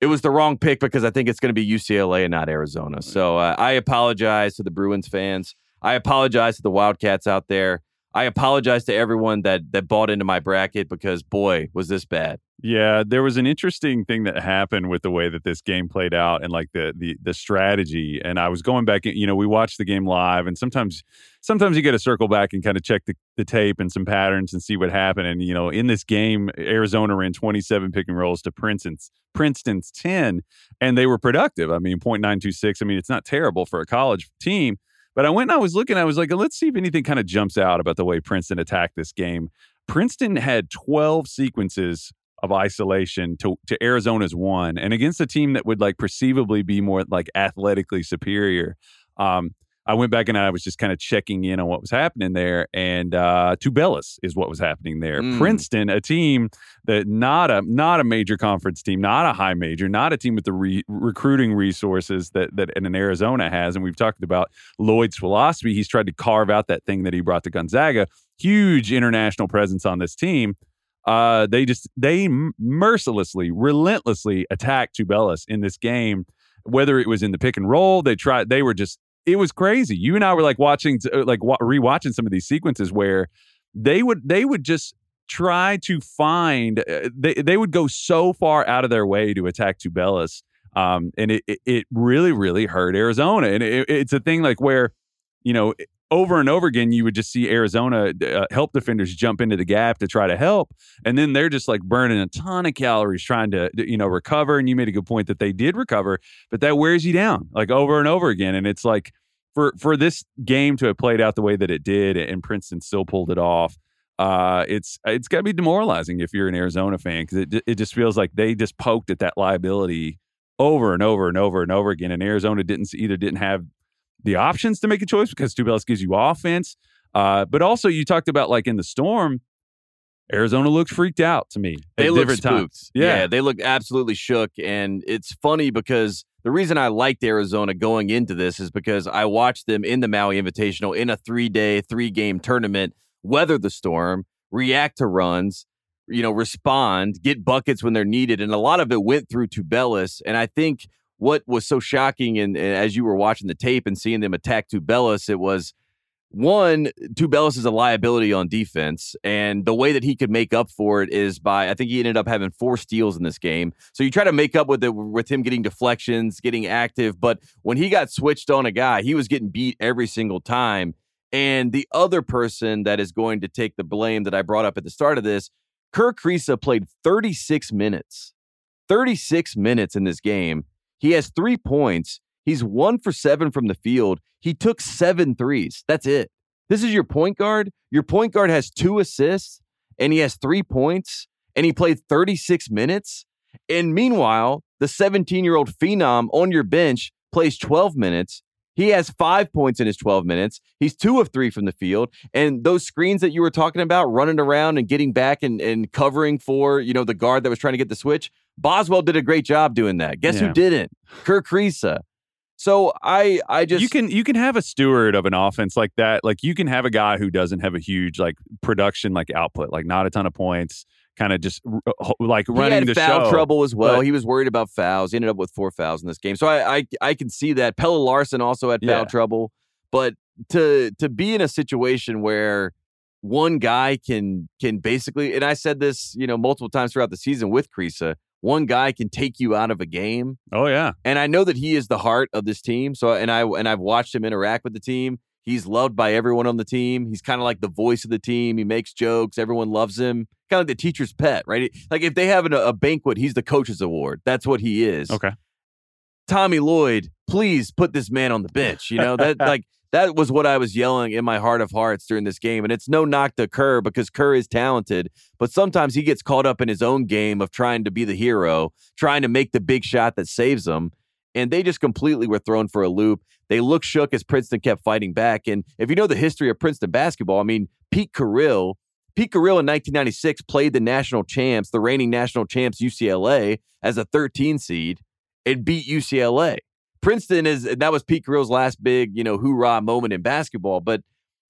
E: It was the wrong pick because I think it's going to be UCLA and not Arizona. So uh, I apologize to the Bruins fans. I apologize to the Wildcats out there. I apologize to everyone that that bought into my bracket because boy was this bad.
H: Yeah, there was an interesting thing that happened with the way that this game played out and like the the the strategy. And I was going back, you know, we watched the game live, and sometimes sometimes you got to circle back and kind of check the, the tape and some patterns and see what happened. And you know, in this game, Arizona ran 27 pick and rolls to Princeton's Princeton's 10, and they were productive. I mean, .926. I mean, it's not terrible for a college team. But I went and I was looking. I was like, let's see if anything kind of jumps out about the way Princeton attacked this game. Princeton had 12 sequences of isolation to, to Arizona's one, and against a team that would like perceivably be more like athletically superior. Um, I went back and I was just kind of checking in on what was happening there, and uh, Tubelis is what was happening there.
E: Mm.
H: Princeton, a team that not a not a major conference team, not a high major, not a team with the re- recruiting resources that that an Arizona has, and we've talked about Lloyd's philosophy. He's tried to carve out that thing that he brought to Gonzaga. Huge international presence on this team. Uh, they just they mercilessly, relentlessly attacked Tubelis in this game. Whether it was in the pick and roll, they tried. They were just it was crazy. You and I were like watching, uh, like rewatching some of these sequences where they would they would just try to find. Uh, they they would go so far out of their way to attack Tubelis, um, and it, it, really really hurt Arizona. And it, it's a thing like where you know over and over again, you would just see Arizona uh, help defenders jump into the gap to try to help, and then they're just like burning a ton of calories trying to you know recover. And you made a good point that they did recover, but that wears you down like over and over again. And it's like for for this game to have played out the way that it did, and Princeton still pulled it off. Uh, it's it's got to be demoralizing if you're an Arizona fan because it it just feels like they just poked at that liability over and over and over and over again, and Arizona didn't either didn't have the options to make a choice because Tubelis gives you offense. Uh, but also, you talked about like in the storm, Arizona looked freaked out to me.
E: They look
H: different
E: spooked.
H: times. Yeah.
E: yeah, they look absolutely shook, and it's funny because the reason I liked Arizona going into this is because I watched them in the Maui Invitational in a three day, three game tournament weather the storm, react to runs, you know, respond, get buckets when they're needed. And a lot of it went through Tubelis. And I think what was so shocking, and, and as you were watching the tape and seeing them attack Tubelis, it was one, Tubelis is a liability on defense, and the way that he could make up for it is by I think he ended up having four steals in this game. So you try to make up with it with him getting deflections, getting active, but when he got switched on a guy, he was getting beat every single time. And the other person that is going to take the blame that I brought up at the start of this, Kerr Kriisa played 36 minutes. 36 minutes in this game. He has three points. He's one for seven from the field. He took seven threes. That's it. This is your point guard. Your point guard has two assists and he has three points and he played 36 minutes. And meanwhile, the 17 year old phenom on your bench plays 12 minutes. He has five points in his 12 minutes. He's two of three from the field. And those screens that you were talking about, running around and getting back and, and covering for, you know, the guard that was trying to get the switch, Boswell did a great job doing that. Guess
H: Yeah.
E: who didn't? Kerr Kriisa. So I I just
H: you can you can have a steward of an offense like that. Like you can have a guy who doesn't have a huge like production like output, like not a ton of points, kind of just uh, ho- like
E: he
H: running
E: had
H: the
E: foul
H: show.
E: trouble as well.
H: But-
E: he was worried about fouls. He ended up with four fouls in this game. So I I, I can see that. Pelle Larsson also had foul
H: Yeah.
E: trouble. But to to be in a situation where one guy can can basically and I said this, you know, multiple times throughout the season with Kriisa, one guy can take you out of a game.
H: Oh yeah,
E: And I know that he is the heart of this team. So and I and I've watched him interact with the team. He's loved by everyone on the team. He's kind of like the voice of the team. He makes jokes. Everyone loves him. Kind of like the teacher's pet, right? Like if they have an, a banquet, he's the coach's award. That's what he is.
H: okay.
E: Tommy Lloyd, please put this man on the bench. You know that [laughs] like that was what I was yelling in my heart of hearts during this game. And it's no knock to Kerr because Kerr is talented, but sometimes he gets caught up in his own game of trying to be the hero, trying to make the big shot that saves them. And they just completely were thrown for a loop. They looked shook as Princeton kept fighting back. And if you know the history of Princeton basketball, I mean, Pete Carril, Pete Carril in 1996 played the national champs, the reigning national champs UCLA as a 13 seed and beat UCLA. Princeton is that was Pete Carril's last big, you know, hoorah moment in basketball. But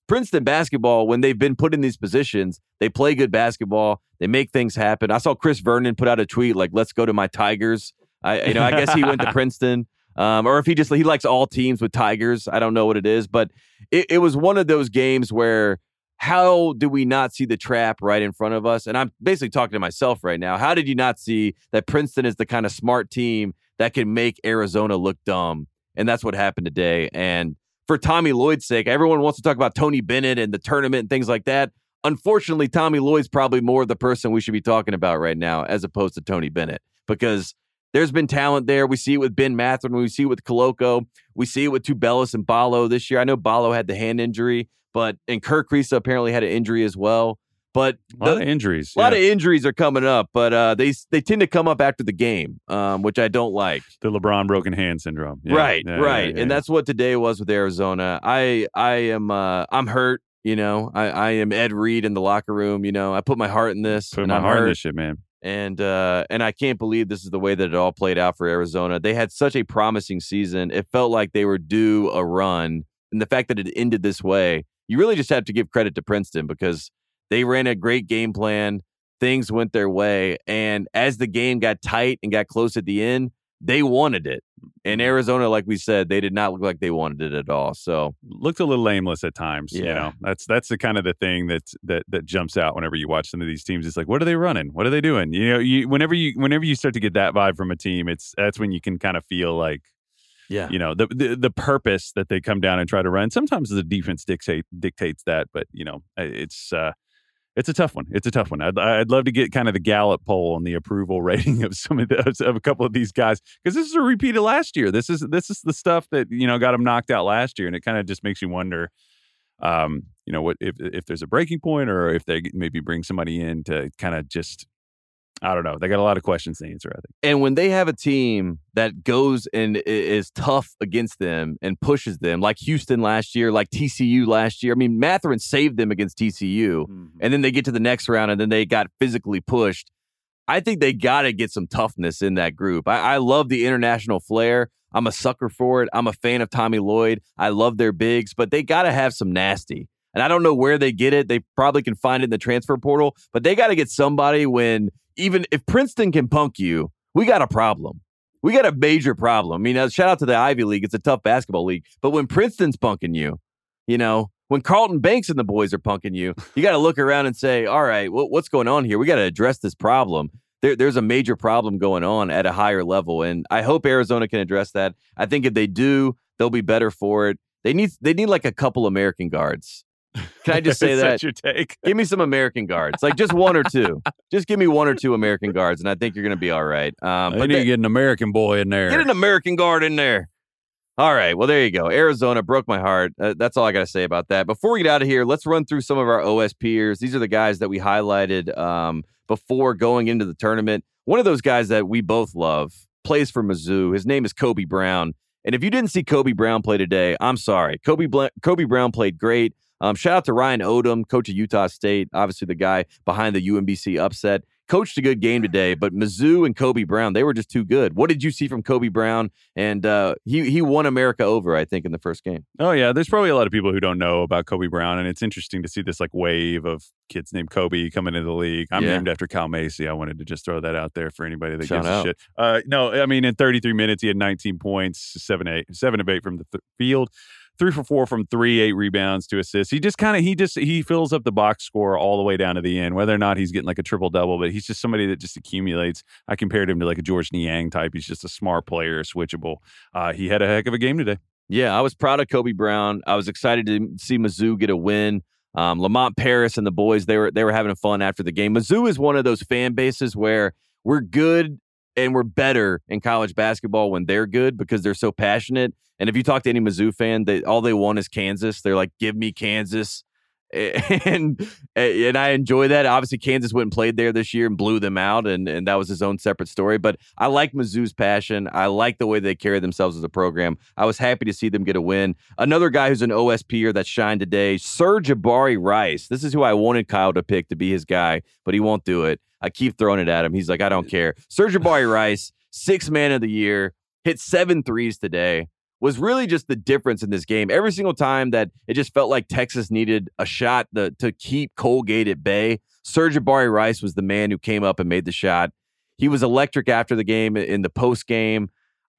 E: Princeton basketball, when they've been put in these positions, they play good basketball. They make things happen. I saw Chris Vernon put out a tweet like, "Let's go to my Tigers." I, you know, I guess he went to [laughs] Princeton, um, or if he just he likes all teams with Tigers. I don't know what it is, but it, it was one of those games where how do we not see the trap right in front of us? And I'm basically talking to myself right now. How did you not see that Princeton is the kind of smart team that can make Arizona look dumb? And that's what happened today. And for Tommy Lloyd's sake, everyone wants to talk about Tony Bennett and the tournament and things like that. Unfortunately, Tommy Lloyd's probably more the person we should be talking about right now as opposed to Tony Bennett because there's been talent there. We see it with Ben Mathurin. We see it with Koloko. We see it with Tubelis and Ballo this year. I know Ballo had the hand injury, but and Kerr Kriisa apparently had an injury as well. But
H: A lot
E: the-
H: of injuries.
E: a lot
H: yeah.
E: of injuries are coming up, but uh, they they tend to come up after the game, um, which I don't like.
H: the LeBron broken hand syndrome. Yeah,
E: right,
H: yeah,
E: right, and that's what today was with Arizona. I I am uh, I'm hurt. You know, I, I am Ed Reed in the locker room. You know, I put my heart in this.
H: put my
E: I'm
H: heart in this shit, man.
E: and uh, and I can't believe this is the way that it all played out for Arizona. They had such a promising season. It felt like they were due a run, and the fact that it ended this way, you really just have to give credit to Princeton because they ran a great game plan. Things went their way, and as the game got tight and got close at the end, they wanted it. And Arizona, like we said, they did not look like they wanted it at all. So
H: Looked a little aimless at times. You
E: Yeah.
H: know, that's that's the kind of the thing that that that jumps out whenever you watch some of these teams. It's like, what are they running? What are they doing? You know, you whenever you whenever you start to get that vibe from a team, it's that's when you can kind of feel like
E: yeah,
H: you know the, the the purpose that they come down and try to run. Sometimes the defense dictate dictates that, but you know it's uh, it's a tough one. It's a tough one. I'd, I'd love to get kind of the Gallup poll on the approval [laughs] rating of some of those of a couple of these guys because this is a repeat of last year. This is this is the stuff that you know got them knocked out last year, and it kind of just makes you wonder. Um, you know what if if there's a breaking point or if they maybe bring somebody in to kind of just I don't know. They got a lot of questions to answer. I think.
E: And when they have a team that goes and is tough against them and pushes them, like Houston last year, like TCU last year. I mean, Mathurin saved them against TCU, mm-hmm. and then they get to the next round and then they got physically pushed. I think they got to get some toughness in that group. I, I love the international flair. I'm a sucker for it. I'm a fan of Tommy Lloyd. I love their bigs, but they got to have some nasty. And I don't know where they get it. They probably can find it in the transfer portal, but they got to get somebody when even if Princeton can punk you, we got a problem. We got a major problem. I mean, uh, shout out to the Ivy League. It's a tough basketball league. But when Princeton's punking you, you know, when Carlton Banks and the boys are punking you, you got to look around and say, all right, what, what's going on here? We got to address this problem. There, there's a major problem going on at a higher level. And I hope Arizona can address that. I think if they do, they'll be better for it. They need they need like a couple American guards. Can I just [laughs] say that?
H: your take?
E: Give me some American guards, like just one or [laughs] two. just give me one or two American guards, and I think you're going to be all right. Um, but
H: need to get an American boy in there.
E: Get an American guard in there. All right. Well, there you go. Arizona broke my heart. Uh, that's all I got to say about that. Before we get out of here, let's run through some of our OS peers. These are the guys that we highlighted um, before going into the tournament. One of those guys that we both love plays for Mizzou. His name is Kobe Brown. And if you didn't see Kobe Brown play today, I'm sorry. Kobe Kobe Brown played great. Um, shout out to Ryan Odom, coach of Utah State, obviously the guy behind the UMBC upset. Coached a good game today, but Mizzou and Kobe Brown, they were just too good. What did you see from Kobe Brown? And uh, he he won America over, I think, in the first game.
H: Oh yeah, there's probably a lot of people who don't know about Kobe Brown, and it's interesting to see this like wave of kids named Kobe coming into the league. I'm
E: Yeah.
H: named after Cal Macy. I wanted to just throw that out there for anybody that
E: Shout
H: gives
E: out.
H: a shit. Uh, no, I mean in 33 minutes he had 19 points, seven eight, seven of eight from the th- field. Three for four from three, eight rebounds, two assists. He just kind of he just he fills up the box score all the way down to the end. Whether or not he's getting like a triple double, but he's just somebody that just accumulates. I compared him to like a Georges Niang type. He's just a smart player, switchable. Uh, he had a heck of a game today.
E: Yeah, I was proud of Kobe Brown. I was excited to see Mizzou get a win. Um, Lamont Paris and the boys they were they were having fun after the game. Mizzou is one of those fan bases where we're good and we're better in college basketball when they're good because they're so passionate. And if you talk to any Mizzou fan, they all they want is Kansas. They're like, "Give me Kansas," [laughs] and and I enjoy that. Obviously, Kansas went and played there this year and blew them out, and and that was his own separate story. But I like Mizzou's passion. I like the way they carry themselves as a program. I was happy to see them get a win. Another guy who's an OSPer that shined today, Sir'Jabari Rice. This is who I wanted Kyle to pick to be his guy, but he won't do it. I keep throwing it at him. He's like, I don't care. Sir'Jabari [laughs] Rice, six man of the year, hit seven threes today was really just the difference in this game. Every single time that it just felt like Texas needed a shot to, to keep Colgate at bay, Sir'Jabari Rice was the man who came up and made the shot. He was electric after the game in the post game.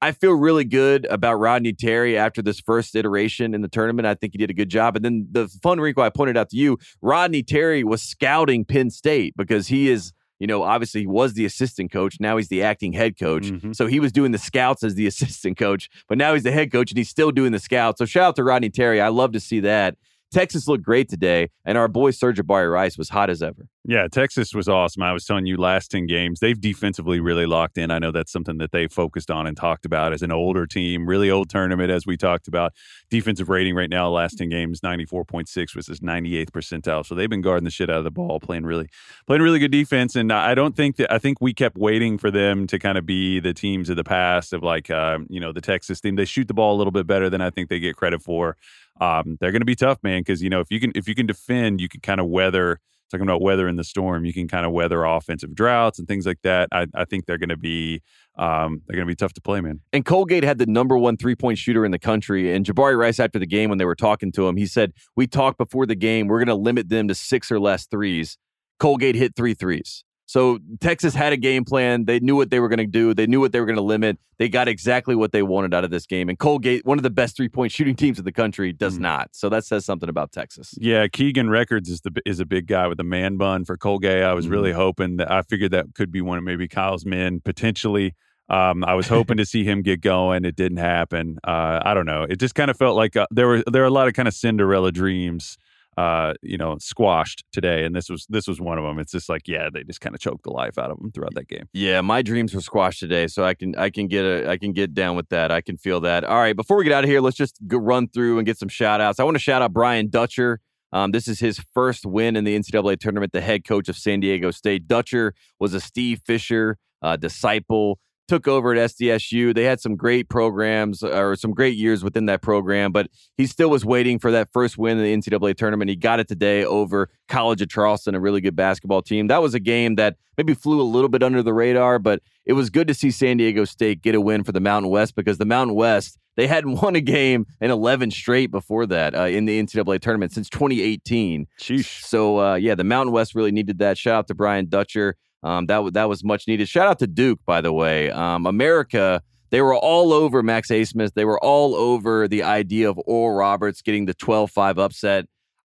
E: I feel really good about Rodney Terry after this first iteration in the tournament. I think he did a good job. And then the fun wrinkle I pointed out to you, Rodney Terry was scouting Penn State because he is, you know, obviously he was the assistant coach. Now he's the acting head coach.
H: Mhm.
E: So he was doing the scouts as the [laughs] assistant coach, but now he's the head coach and he's still doing the scouts. So shout out to Rodney Terry. I love to see that. Texas looked great today, and our boy Sir'Jabari Rice was hot as ever.
H: Yeah, Texas was awesome. I was telling you last 10 games, they've defensively really locked in. I know that's something that they focused on and talked about as an older team, really old tournament, as we talked about. Defensive rating right now, last 10 games, 94.6 was his 98th percentile. So they've been guarding the shit out of the ball, playing really, playing really good defense. And I don't think that, I think we kept waiting for them to kind of be the teams of the past of like, um, you know, the Texas team. They shoot the ball a little bit better than I think they get credit for. Um, they're going to be tough, man, because, you know, if you can, if you can defend, you can kind of weather talking about weather in the storm, you can kind of weather offensive droughts and things like that. I, I think they're going to be um, they're going to be tough to play, man.
E: And Colgate had the number one three point shooter in the country. And Jabari Rice, after the game, when they were talking to him, he said, "We talked before the game. We're going to limit them to six or less threes. Colgate hit three threes. So Texas had a game plan. They knew what they were going to do. They knew what they were going to limit. They got exactly what they wanted out of this game. And Colgate, one of the best three point shooting teams in the country, does mm. not. So that says something about Texas.
H: Yeah, Keegan Records is the is a big guy with a man bun for Colgate. I was mm. really hoping that I figured that could be one of maybe Kyle's men potentially. Um, I was hoping to see him get going. It didn't happen. Uh, I don't know. It just kind of felt like uh, there were there were a lot of kind of Cinderella dreams uh, you know, squashed today, and this was this was one of them. It's just like, yeah, they just kind of choked the life out of them throughout that game.
E: Yeah, my dreams were squashed today, so I can I can get a I can get down with that. I can feel that. All right, before we get out of here, let's just run through and get some shout outs. I want to shout out Brian Dutcher. Um, this is his first win in the NCAA tournament, the head coach of San Diego State. Dutcher was a Steve Fisher uh, disciple took over at SDSU. They had some great programs or some great years within that program, but he still was waiting for that first win in the NCAA tournament. He got it today over College of Charleston, a really good basketball team. That was a game that maybe flew a little bit under the radar, but it was good to see San Diego State get a win for the Mountain West because the Mountain West. They hadn't [laughs] won a game in 11 straight before that uh, in the NCAA tournament since 2018.
H: Sheesh.
E: So, uh, yeah, the Mountain West really needed that. Shout out to Brian Dutcher. Um, that that was much needed. Shout out to Duke, by the way. Um, America, they were all over Max Abmas. They were all over the idea of Oral Roberts getting the 12-5 upset.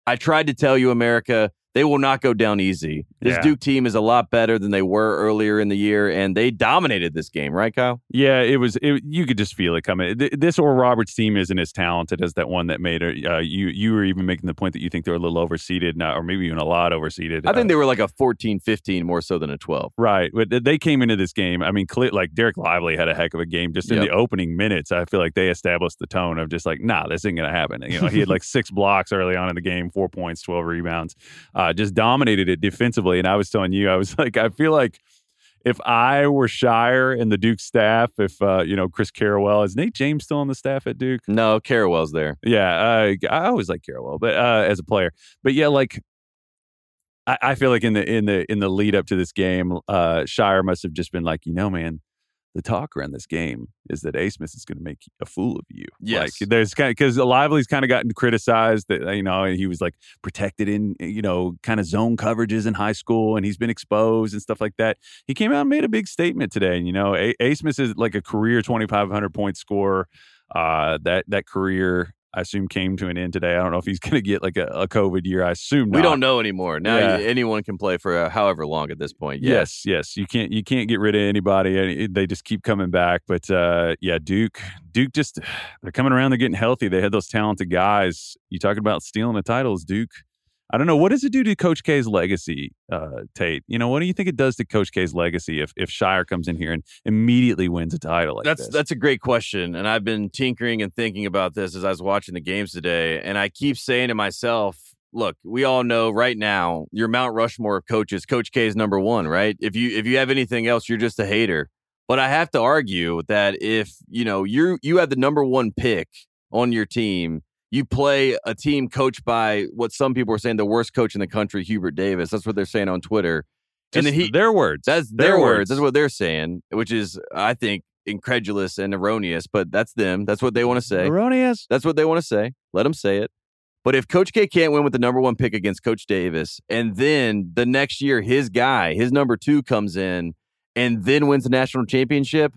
E: I tried to tell you, America, they will not go down easy. This yeah. Duke team is a lot better than they were earlier in the year, and they dominated this game, right, Kyle?
H: Yeah, it was. It, you could just feel it coming. This Oral Roberts team isn't as talented as that one that made it. Uh, you you were even making the point that you think they're a little overseeded, or maybe even a lot overseeded.
E: I think uh, they were like a 14, 15 more so than a 12.
H: Right, but they came into this game. I mean, like Dereck Lively had a heck of a game just in yep. the opening minutes. I feel like they established the tone of just like, nah, this ain't gonna happen. You know, he had like [laughs] six blocks early on in the game, four points, twelve rebounds, uh, just dominated it defensively. And I was telling you, I was [laughs] like, I feel like if I were Scheyer and the Duke staff, if uh, you know Chris Carrawell, is Nate James still on the staff at Duke?
E: No, Carrawell's there.
H: Yeah, uh, I always like Carrawell, but uh, as a player, but yeah, like I, I, feel like in the in the in the lead up to this game, uh, Scheyer must have just been like, you know, man, the talk around this game is that Abmas is going to make a fool of you.
E: Yes.
H: Like there's kind of because Lively's kind of gotten criticized that you know he was like protected in you know kind of zone coverages in high school and he's been exposed and stuff like that. He came out and made a big statement today. And you know, a- Abmas is like a career 2,500 point scorer. Uh, that that career I assume came to an end today. I don't know if he's going to get like a, a, COVID year. I assume not.
E: we don't know anymore. Now yeah. anyone can play for uh, however long at this point.
H: Yeah. Yes, yes. You can't you can't get rid of anybody. They just keep coming back. But uh, yeah, Duke Duke just [sighs] they're coming around. They're getting healthy. They had those talented guys. You talking about stealing the titles, Duke? I don't know. What does it do to Coach K's legacy, uh, Tate? You know, what do you think it does to Coach K's legacy if if Scheyer comes in here and immediately wins a title like
E: that's
H: this?
E: that's a great question, and I've been tinkering and thinking about this as I was watching the games today, and I keep saying to myself, look, we all know right now your Mount Rushmore of coaches, Coach K is number one, right? If you if you have anything else, you're just a hater. But I have to argue that if you know you you have the number one pick on your team you play a team coached by what some people are saying the worst coach in the country, Hubert Davis. That's what they're saying on Twitter.
H: Just and then he their words.
E: That's their, their words. words. That's what they're saying, which is I think incredulous and erroneous, but that's them. That's what they want to say.
H: Erroneous.
E: That's what they want to say. Let them say it. But if Coach K can't win with the number one pick against Coach Davis, and then the next year his guy, his number two, comes in and then wins the national championship,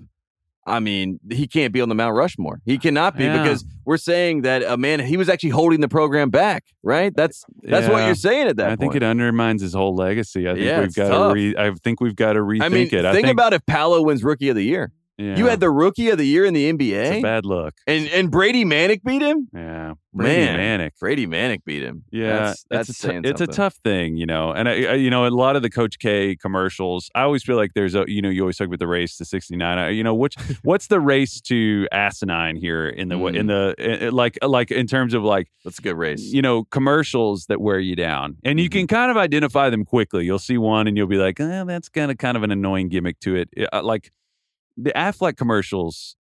E: I mean, he can't be on the Mount Rushmore. He cannot be yeah. because we're saying that a uh, man he was actually holding the program back, right? That's that's yeah. what you're saying at that
H: I
E: point.
H: think it undermines his whole legacy. I think yeah, we've got to re I think we've got to rethink
E: I mean,
H: it.
E: I think, think about if Paolo wins rookie of the year.
H: Yeah.
E: You had the rookie of the year in the NBA,
H: bad look.
E: and and Brady Manek beat him.
H: Yeah, Brady
E: Man,
H: Manek.
E: Brady Manek beat him.
H: Yeah,
E: that's, that's
H: it's a, it's a tough thing, you know. And I, I, you know, a lot of the Coach K commercials, I always feel like there's a, you know, you always talk about the race to 69. I, you know, which [laughs] what's the race to asinine here in the
E: Mm.
H: in the in, like like in terms of like
E: That's a good race.
H: you know commercials that wear you down, and you can
E: Mm-hmm.
H: kind of identify them quickly. You'll see one, and you'll be like, eh, that's kind of kind of an annoying gimmick to it. Like the Affleck commercials.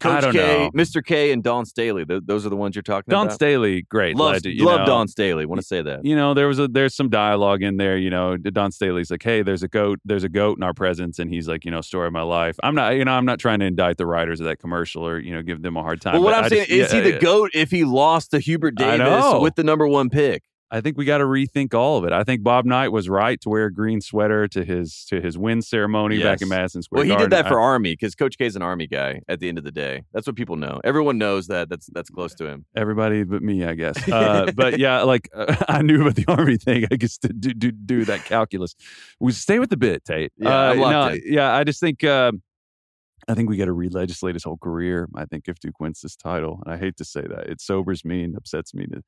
H: I
E: Coach
H: don't
E: K,
H: know.
E: Mr. K, and Dawn Staley. Th- those are the ones you're talking
H: Don
E: about.
H: Dawn Staley, great,
E: love
H: legend, you
E: love
H: know.
E: Dawn Staley. Want to say that?
H: you know there was a there's some dialogue in there you know dawn staley's like hey there's a goat there's a goat in our presence and he's like you know story of my life i'm not you know i'm not trying to indict the writers of that commercial or you know give them a hard time
E: But what I'm
H: I
E: saying
H: just-
E: is,
H: yeah,
E: he the
H: yeah.
E: goat if he lost to Hubert Davis with the number one pick?
H: I think we got to rethink all of it i think bob knight was right to wear a green sweater to his to his win ceremony back in madison square
E: Well, he did that for
H: I-
E: Army because Coach K is an Army guy. At the end of the day, that's what people know. Everyone knows that. That's that's close to him.
H: everybody but me i guess [laughs] uh, but yeah like uh, [laughs] i knew about the army thing i guess to do, do, do that calculus we stay with the bit tate
E: Yeah,
H: uh, no, yeah i just think um I think we got to re-legislate his whole career. I think if Duke wins this title, and I hate to say that, it sobers me and upsets me. To,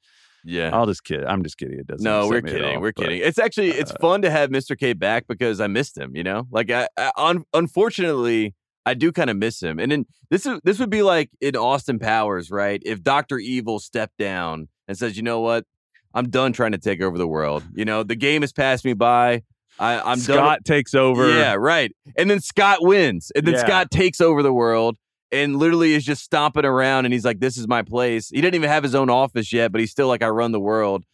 E: Yeah.
H: I'll just kid. I'm just kidding. It doesn't.
E: No, we're kidding.
H: all,
E: we're
H: but-
E: kidding. It's actually it's
H: uh,
E: fun to have Mr. K back because I missed him. You know, like I, I un, unfortunately I do kind of miss him. And then this is this would be like in Austin Powers, right? If Doctor Evil stepped down and says, you know what, I'm done trying to take over the world. You know, the game has passed me by. I, I'm done.
H: Scott takes over.
E: Yeah, right. And then Scott wins. And then
H: Yeah.
E: Scott takes over the world and literally is just stomping around and he's like, This is my place. He didn't even have his own office yet, but he's still like, I run the world.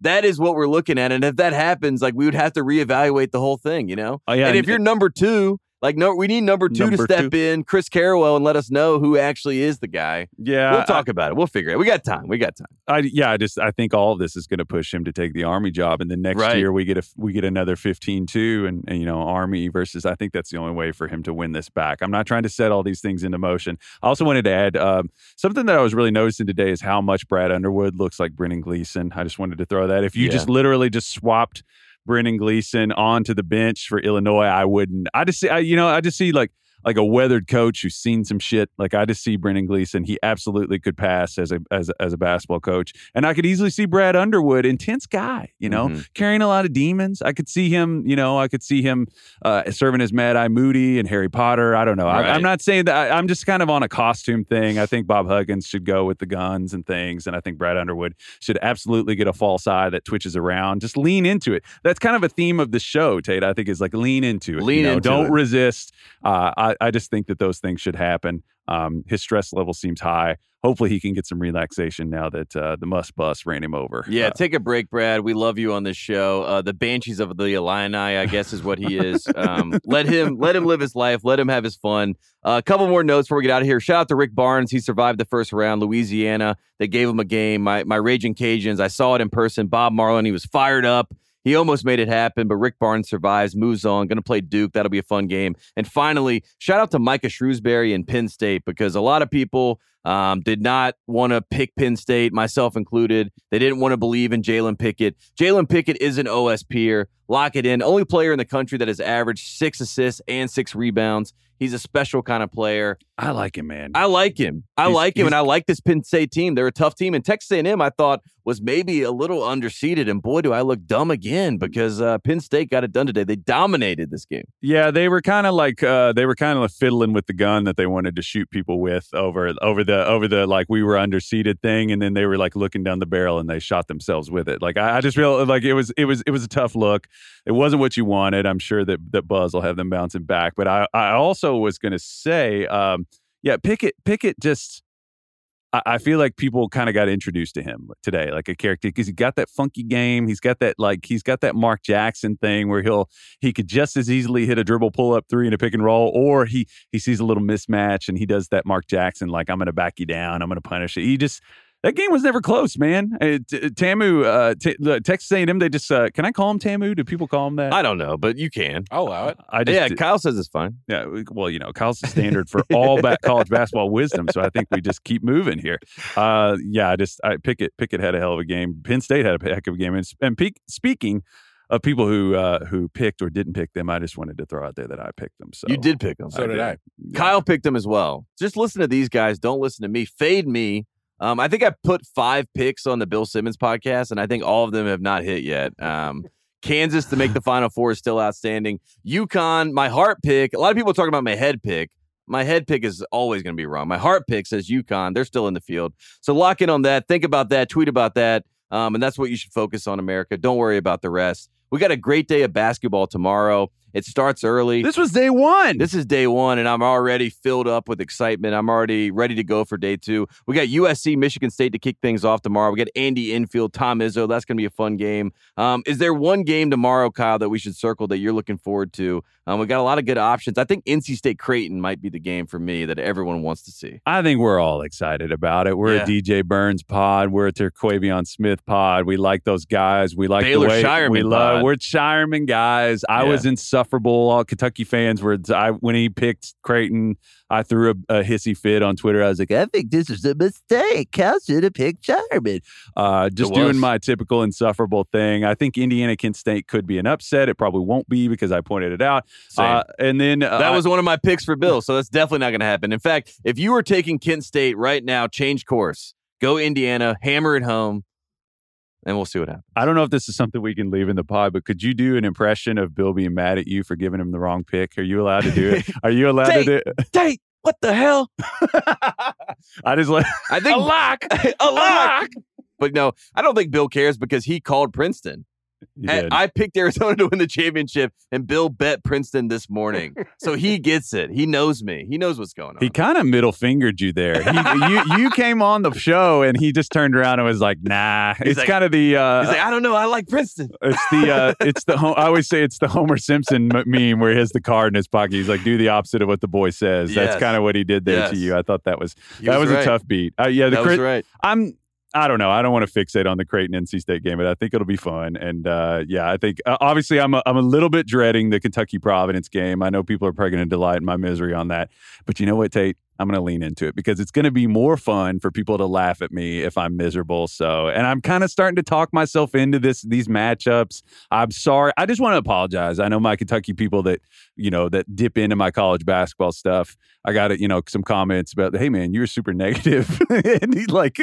E: That is what we're looking at. And if that happens, like we would have to reevaluate the whole thing, you know?
H: Oh, yeah,
E: and if you're number two, like no, we need number two to
H: Number
E: step in, Chris Carrawell, and let us know who actually is the guy.
H: Yeah,
E: we'll
H: I-
E: talk about it. We'll figure it. out. We got time. We got time.
H: I yeah, I just I think all of this is going to push him to take the army job, and then next
E: Right.
H: year we get a we get another 15-2 and, and you know army versus. I think that's the only way for him to win this back. I'm not trying to set all these things into motion. I also wanted to add um, something that I was really noticing today is how much Brad Underwood looks like Brendan Gleeson. I just wanted to throw that. If you
E: Yeah.
H: just literally just swapped Brendan Gleeson onto the bench for Illinois, I wouldn't. I just see, I, you know, I just see like like a weathered coach who's seen some shit. Like I just see Brendan Gleeson. He absolutely could pass as a as a, as a basketball coach, and I could easily see Brad Underwood, intense guy, you know,
E: Mhm.
H: carrying a lot of demons. I could see him, you know, I could see him uh, serving as Mad Eye Moody and Harry Potter. I don't know. I,
E: Right.
H: I'm not saying that. I, I'm just kind of on a costume thing. I think Bob Huggins should go with the guns and things, and I think Brad Underwood should absolutely get a false eye that twitches around. Just lean into it. That's kind of a theme of the show, Tate. I think is like lean into it.
E: Lean
H: you know?
E: into
H: Don't
E: it.
H: resist. Uh, I, I just think that those things should happen. Um, his stress level seems high. Hopefully, he can get some relaxation now that uh, the must bus ran him over.
E: Yeah,
H: Uh,
E: take a break, Brad. We love you on this show. Uh, the Banshees of the Illini, I guess, is what he is. Um, let him let him live his life. Let him have his fun. Uh, a couple more notes before we get out of here. Shout out to Rick Barnes. He survived the first round. Louisiana. They gave him a game. My my Raging Cajuns. I saw it in person. Bob Marlin. He was fired up. He almost made it happen, but Rick Barnes survives, moves on, going to play Duke. That'll be a fun game. And finally, shout out to Micah Shrewsberry and Penn State because a lot of people um, did not want to pick Penn State, myself included. They didn't want to believe in Jalen Pickett. Jalen Pickett is an OSPer. Lock it in. Only player in the country that has averaged six assists and six rebounds. He's a special kind of player.
H: I like him, man.
E: I like him. I
H: He's-
E: like him, and I like this Penn State team. They're a tough team, and Texas A&M I thought was maybe a little underseeded. And boy, do I look dumb again because uh, Penn State got it done today. They dominated this game.
H: Yeah, they were kind of like uh, they were kind of like fiddling with the gun that they wanted to shoot people with over over the over the like we were underseeded thing, and then they were like looking down the barrel and they shot themselves with it. Like I, I just feel like it was it was it was a tough look. It wasn't what you wanted. I'm sure that that Buzz will have them bouncing back, but I I also was going to say, um, yeah, Pickett Pickett just. I- I feel like people kind of got introduced to him today, like a character, because he got that funky game. He's got that like he's got that Mark Jackson thing where he'll he could just as easily hit a dribble pull up three in a pick and roll, or he he sees a little mismatch and he does that Mark Jackson like I'm going to back you down, I'm going to punish it. He just that game was never close, man. Uh, T- Tamu, uh, t- the Texas A&M, they just uh, can I call him Tamu? Do people call him that?
E: I don't know, but you can.
F: I'll allow it.
H: I just
E: yeah, Kyle says it's fine.
H: yeah, well, you know, Kyle's the standard for all ba- [laughs] college basketball wisdom, so I think we just keep moving here. Uh, yeah, I just I Pickett Pickett had a hell of a game. Penn State had a heck of a game, and, and Pe- speaking of people who uh, who picked or didn't pick them, I just wanted to throw out there that I picked them. So
E: You did pick them.
F: So did I.
E: Kyle picked them as well. Just listen to these guys. Don't listen to me. Fade me. Um, I think I put five picks on the Bill Simmons podcast, and I think all of them have not hit yet. Um, Kansas to make the [laughs] Final Four is still outstanding. UConn, my heart pick. A lot of people are talking about my head pick. My head pick is always going to be wrong. My heart pick says UConn. They're still in the field. So lock in on that. Think about that. Tweet about that. Um, and that's what you should focus on, America. Don't worry about the rest. We got a great day of basketball tomorrow. It starts early.
H: This was day one.
E: This is day one, and I'm already filled up with excitement. I'm already ready to go for day two. We got USC, Michigan State to kick things off tomorrow. We got Andy Enfield, Tom Izzo. That's going to be a fun game. Um, is there one game tomorrow, Kyle, that we should circle that you're looking forward to? Um, we got a lot of good options. I think NC State Creighton might be the game for me that everyone wants to see.
H: I think we're all excited about it. We're
E: Yeah.
H: a DJ Burns pod. We're a Terquavion Smith pod. We like those guys. We like
E: Baylor
H: the way
E: Scheierman
H: we love.
E: pod.
H: We're Scheierman guys. I
E: Yeah.
H: was insufferable. All Kentucky fans were. I when he picked Creighton, I threw a, a hissy fit on Twitter. I was like, I think this is a mistake. Cal should have picked Scheierman. Uh, just doing my typical insufferable thing. I think Indiana Kent State could be an upset. It probably won't be because I pointed it out. Uh, and then uh,
E: That was one of my picks for Bill, [laughs] so that's definitely not going to happen. In fact, if you were taking Kent State right now, change course, go Indiana, hammer it home, and we'll see what happens.
H: I don't know if this is something we can leave in the pod, but could you do an impression of Bill being mad at you for giving him the wrong pick? Are you allowed to do it? Are you allowed to do it?
E: Tate, what the hell? [laughs]
H: I just like
E: I think [laughs]
H: a lock.
E: a lock. But no, I don't think Bill cares because he called Princeton.
H: You
E: And
H: did.
E: I picked Arizona to win the championship, and Bill bet Princeton this morning. [laughs] so he gets it. He knows me. He knows what's going on.
H: He kind of middle fingered you there. He, you you came on the show and he just turned around and was like, "Nah."
E: He's
H: it's
E: like-
H: kind of the uh,
E: He's like, I don't know. I like Princeton.
H: it's the uh, [laughs] it's the I always say it's the Homer Simpson meme where he has the card in his pocket. He's like, "Do the opposite of what the boy says." That's kind of what he did there to you. I thought that was that was,
E: right.
H: a tough beat. Uh, yeah, the
E: That was
H: crit-
E: right.
H: I'm. I don't know. I don't want to fixate on the Creighton NC State game, but I think it'll be fun. And uh, yeah, I think uh, obviously I'm a, I'm a little bit dreading the Kentucky Providence game. I know people are probably going to delight in my misery on that, but you know what, Tate? I'm going to lean into it because it's going to be more fun for people to laugh at me if I'm miserable. So, and I'm kind of starting to talk myself into this these matchups. I'm sorry. I just want to apologize. I know my Kentucky people that you know that dip into my college basketball stuff. I got it, you know, some comments about, hey man, you were super negative." negative, [laughs] and he like,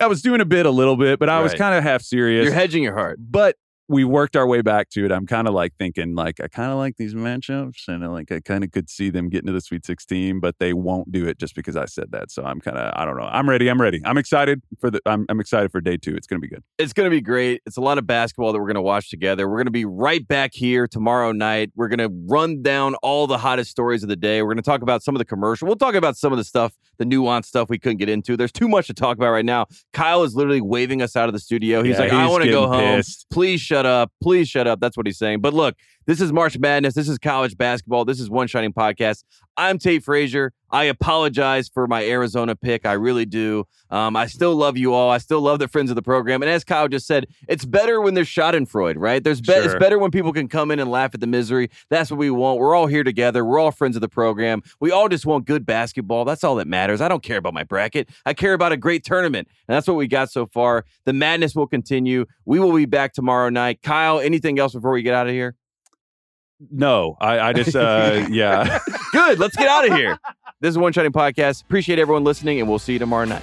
H: I was doing a bit, a little bit, but I was kind of half serious.
E: You're hedging your heart.
H: but we worked our way back to it. I'm kind of like thinking, like, I kind of like these matchups, and like I kind of could see them getting to the Sweet 16, but they won't do it just because I said that. So I'm kind of, I don't know. I'm ready. I'm ready. I'm excited for the. I'm, I'm excited for day two. It's gonna be good.
E: It's going to be great. It's a lot of basketball that we're going to watch together. We're going to be right back here tomorrow night. We're going to run down all the hottest stories of the day. We're going to talk about some of the commercial. We'll talk about some of the stuff, the nuanced stuff we couldn't get into. There's too much to talk about right now. Kyle is literally waving us out of the studio. He's
H: Yeah,
E: like, I want to go home.
H: pissed.
E: Please shut up. Please shut up. That's what he's saying. But look, this is March Madness. This is college basketball. This is One Shining Podcast. I'm Tate Frazier. I apologize for my Arizona pick. I really do. Um, I still love you all. I still love the friends of the program. And as Kyle just said, it's better when there's Schadenfreude, right? There's be- It's better when people can come in and laugh at the misery. That's what we want. We're all here together. We're all friends of the program. We all just want good basketball. That's all that matters. I don't care about my bracket. I care about a great tournament. And that's what we got so far. The madness will continue. We will be back tomorrow night. Kyle, anything else before we get out of here?
H: No, I, I just, uh, yeah. [laughs]
E: Good. Let's get out of here. This is One Shining Podcast. Appreciate everyone listening, and we'll see you tomorrow night.